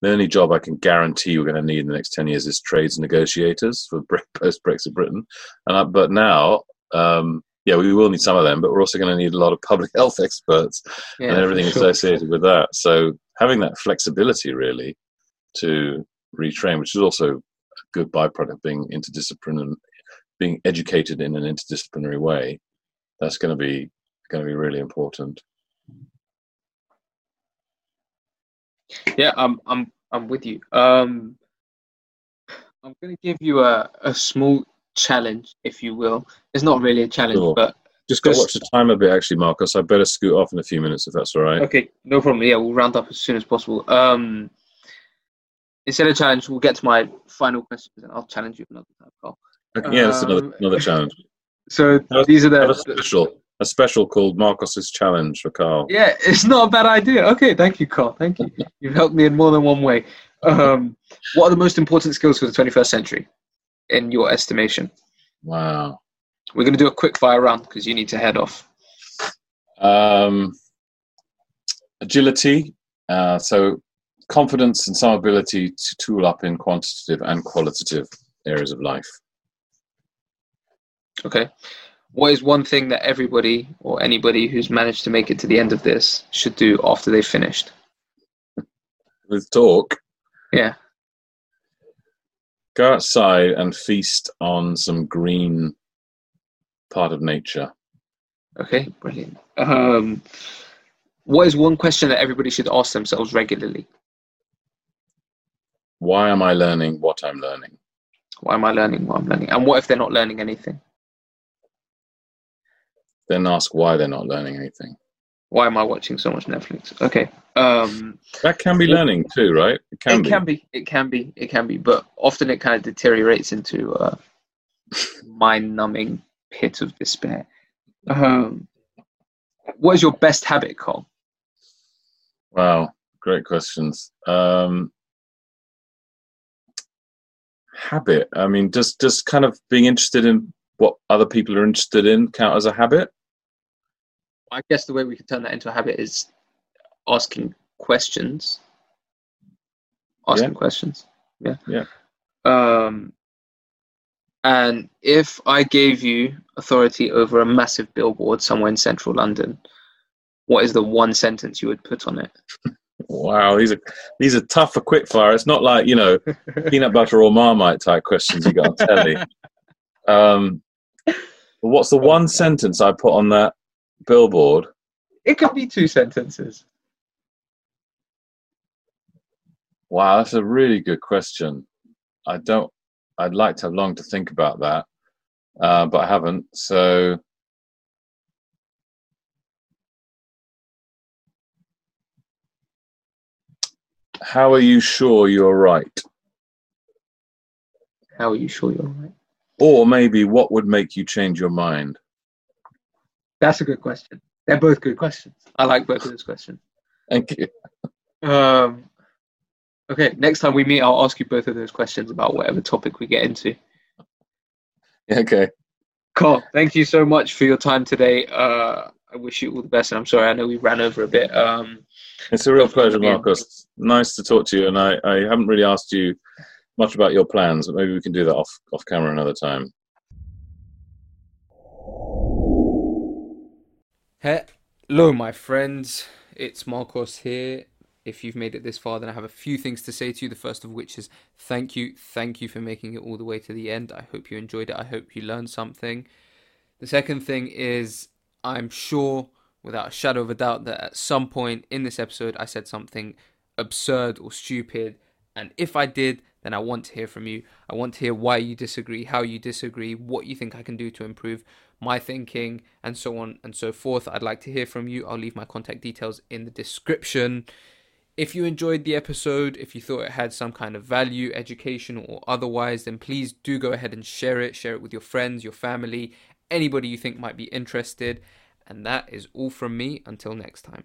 the only job I can guarantee we're going to need in the next ten years is trades negotiators for post Brexit Britain. And I, but now, um, yeah, we will need some of them, but we're also going to need a lot of public health experts yeah, and everything sure. associated with that. So having that flexibility really to retrain, which is also a good byproduct of being interdisciplinary and being educated in an interdisciplinary way. That's going to be going to be really important. Yeah, I'm I'm I'm with you. Um, I'm going to give you a, a small challenge, if you will. It's not really a challenge, sure. but just got to watch the time a bit, actually, Markos. I better scoot off in a few minutes if that's all right. Okay, no problem. Yeah, we'll round up as soon as possible. Um, instead of challenge, we'll get to my final questions, and I'll challenge you another time, Carl. Okay, yeah, that's another um, another challenge. So these are the special a special called Markos's challenge for Carl. Yeah, it's not a bad idea. Okay, thank you, Carl. Thank you. You've helped me in more than one way. Um, what are the most important skills for the 21st century, in your estimation? Wow. We're going to do a quick fire round because you need to head off. Um, agility. Uh, so confidence and some ability to tool up in quantitative and qualitative areas of life. Okay. What is one thing that everybody or anybody who's managed to make it to the end of this should do after they've finished? With talk? Yeah. Go outside and feast on some green part of nature. Okay, brilliant. Um, what is one question that everybody should ask themselves regularly? why am I learning what I'm learning? Why am I learning what I'm learning? And what if they're not learning anything? Then ask why they're not learning anything. Why am I watching so much Netflix? Okay. Um, that can be learning too, right? It can, it be. can be. It can be. It can be. But often it kind of deteriorates into a mind-numbing pit of despair. Um, what is your best habit, Carl? Wow, great questions. Um, habit. I mean, just just kind of being interested in what other people are interested in count as a habit? I guess the way we can turn that into a habit is asking questions. Asking yeah. questions. Yeah. Yeah. Um, and if I gave you authority over a massive billboard somewhere in central London, what is the one sentence you would put on it? Wow, these are these are tough for quickfire. It's not like you know peanut butter or marmite type questions you got on telly. Um, what's the one sentence I put on that billboard? It could be two sentences. Wow, that's a really good question. I don't. I'd like to have long to think about that, uh, but I haven't. So, how are you sure you're right? How are you sure you're right? Or maybe what would make you change your mind? That's a good question. They're both good questions. I like both of those questions. Thank you. Um, okay, next time we meet, I'll ask you both of those questions about whatever topic we get into. Okay. Cool. Thank you so much for your time today. Uh, I wish you all the best, and I'm sorry I know we ran over a bit. Um, it's a real pleasure, Markos. Nice to talk to you, and I, I haven't really asked you much about your plans, but maybe we can do that off off camera another time. Hello, my friends. It's Markos here. If you've made it this far, then I have a few things to say to you. The first of which is thank you. Thank you for making it all the way to the end. I hope you enjoyed it. I hope you learned something. The second thing is I'm sure, without a shadow of a doubt, that at some point in this episode I said something absurd or stupid. And if I did, then I want to hear from you. I want to hear why you disagree, how you disagree, what you think I can do to improve my thinking, and so on and so forth. I'd like to hear from you. I'll leave my contact details in the description. If you enjoyed the episode, if you thought it had some kind of value, education, or otherwise, then please do go ahead and share it. Share it with your friends, your family, anybody you think might be interested. And that is all from me. Until next time.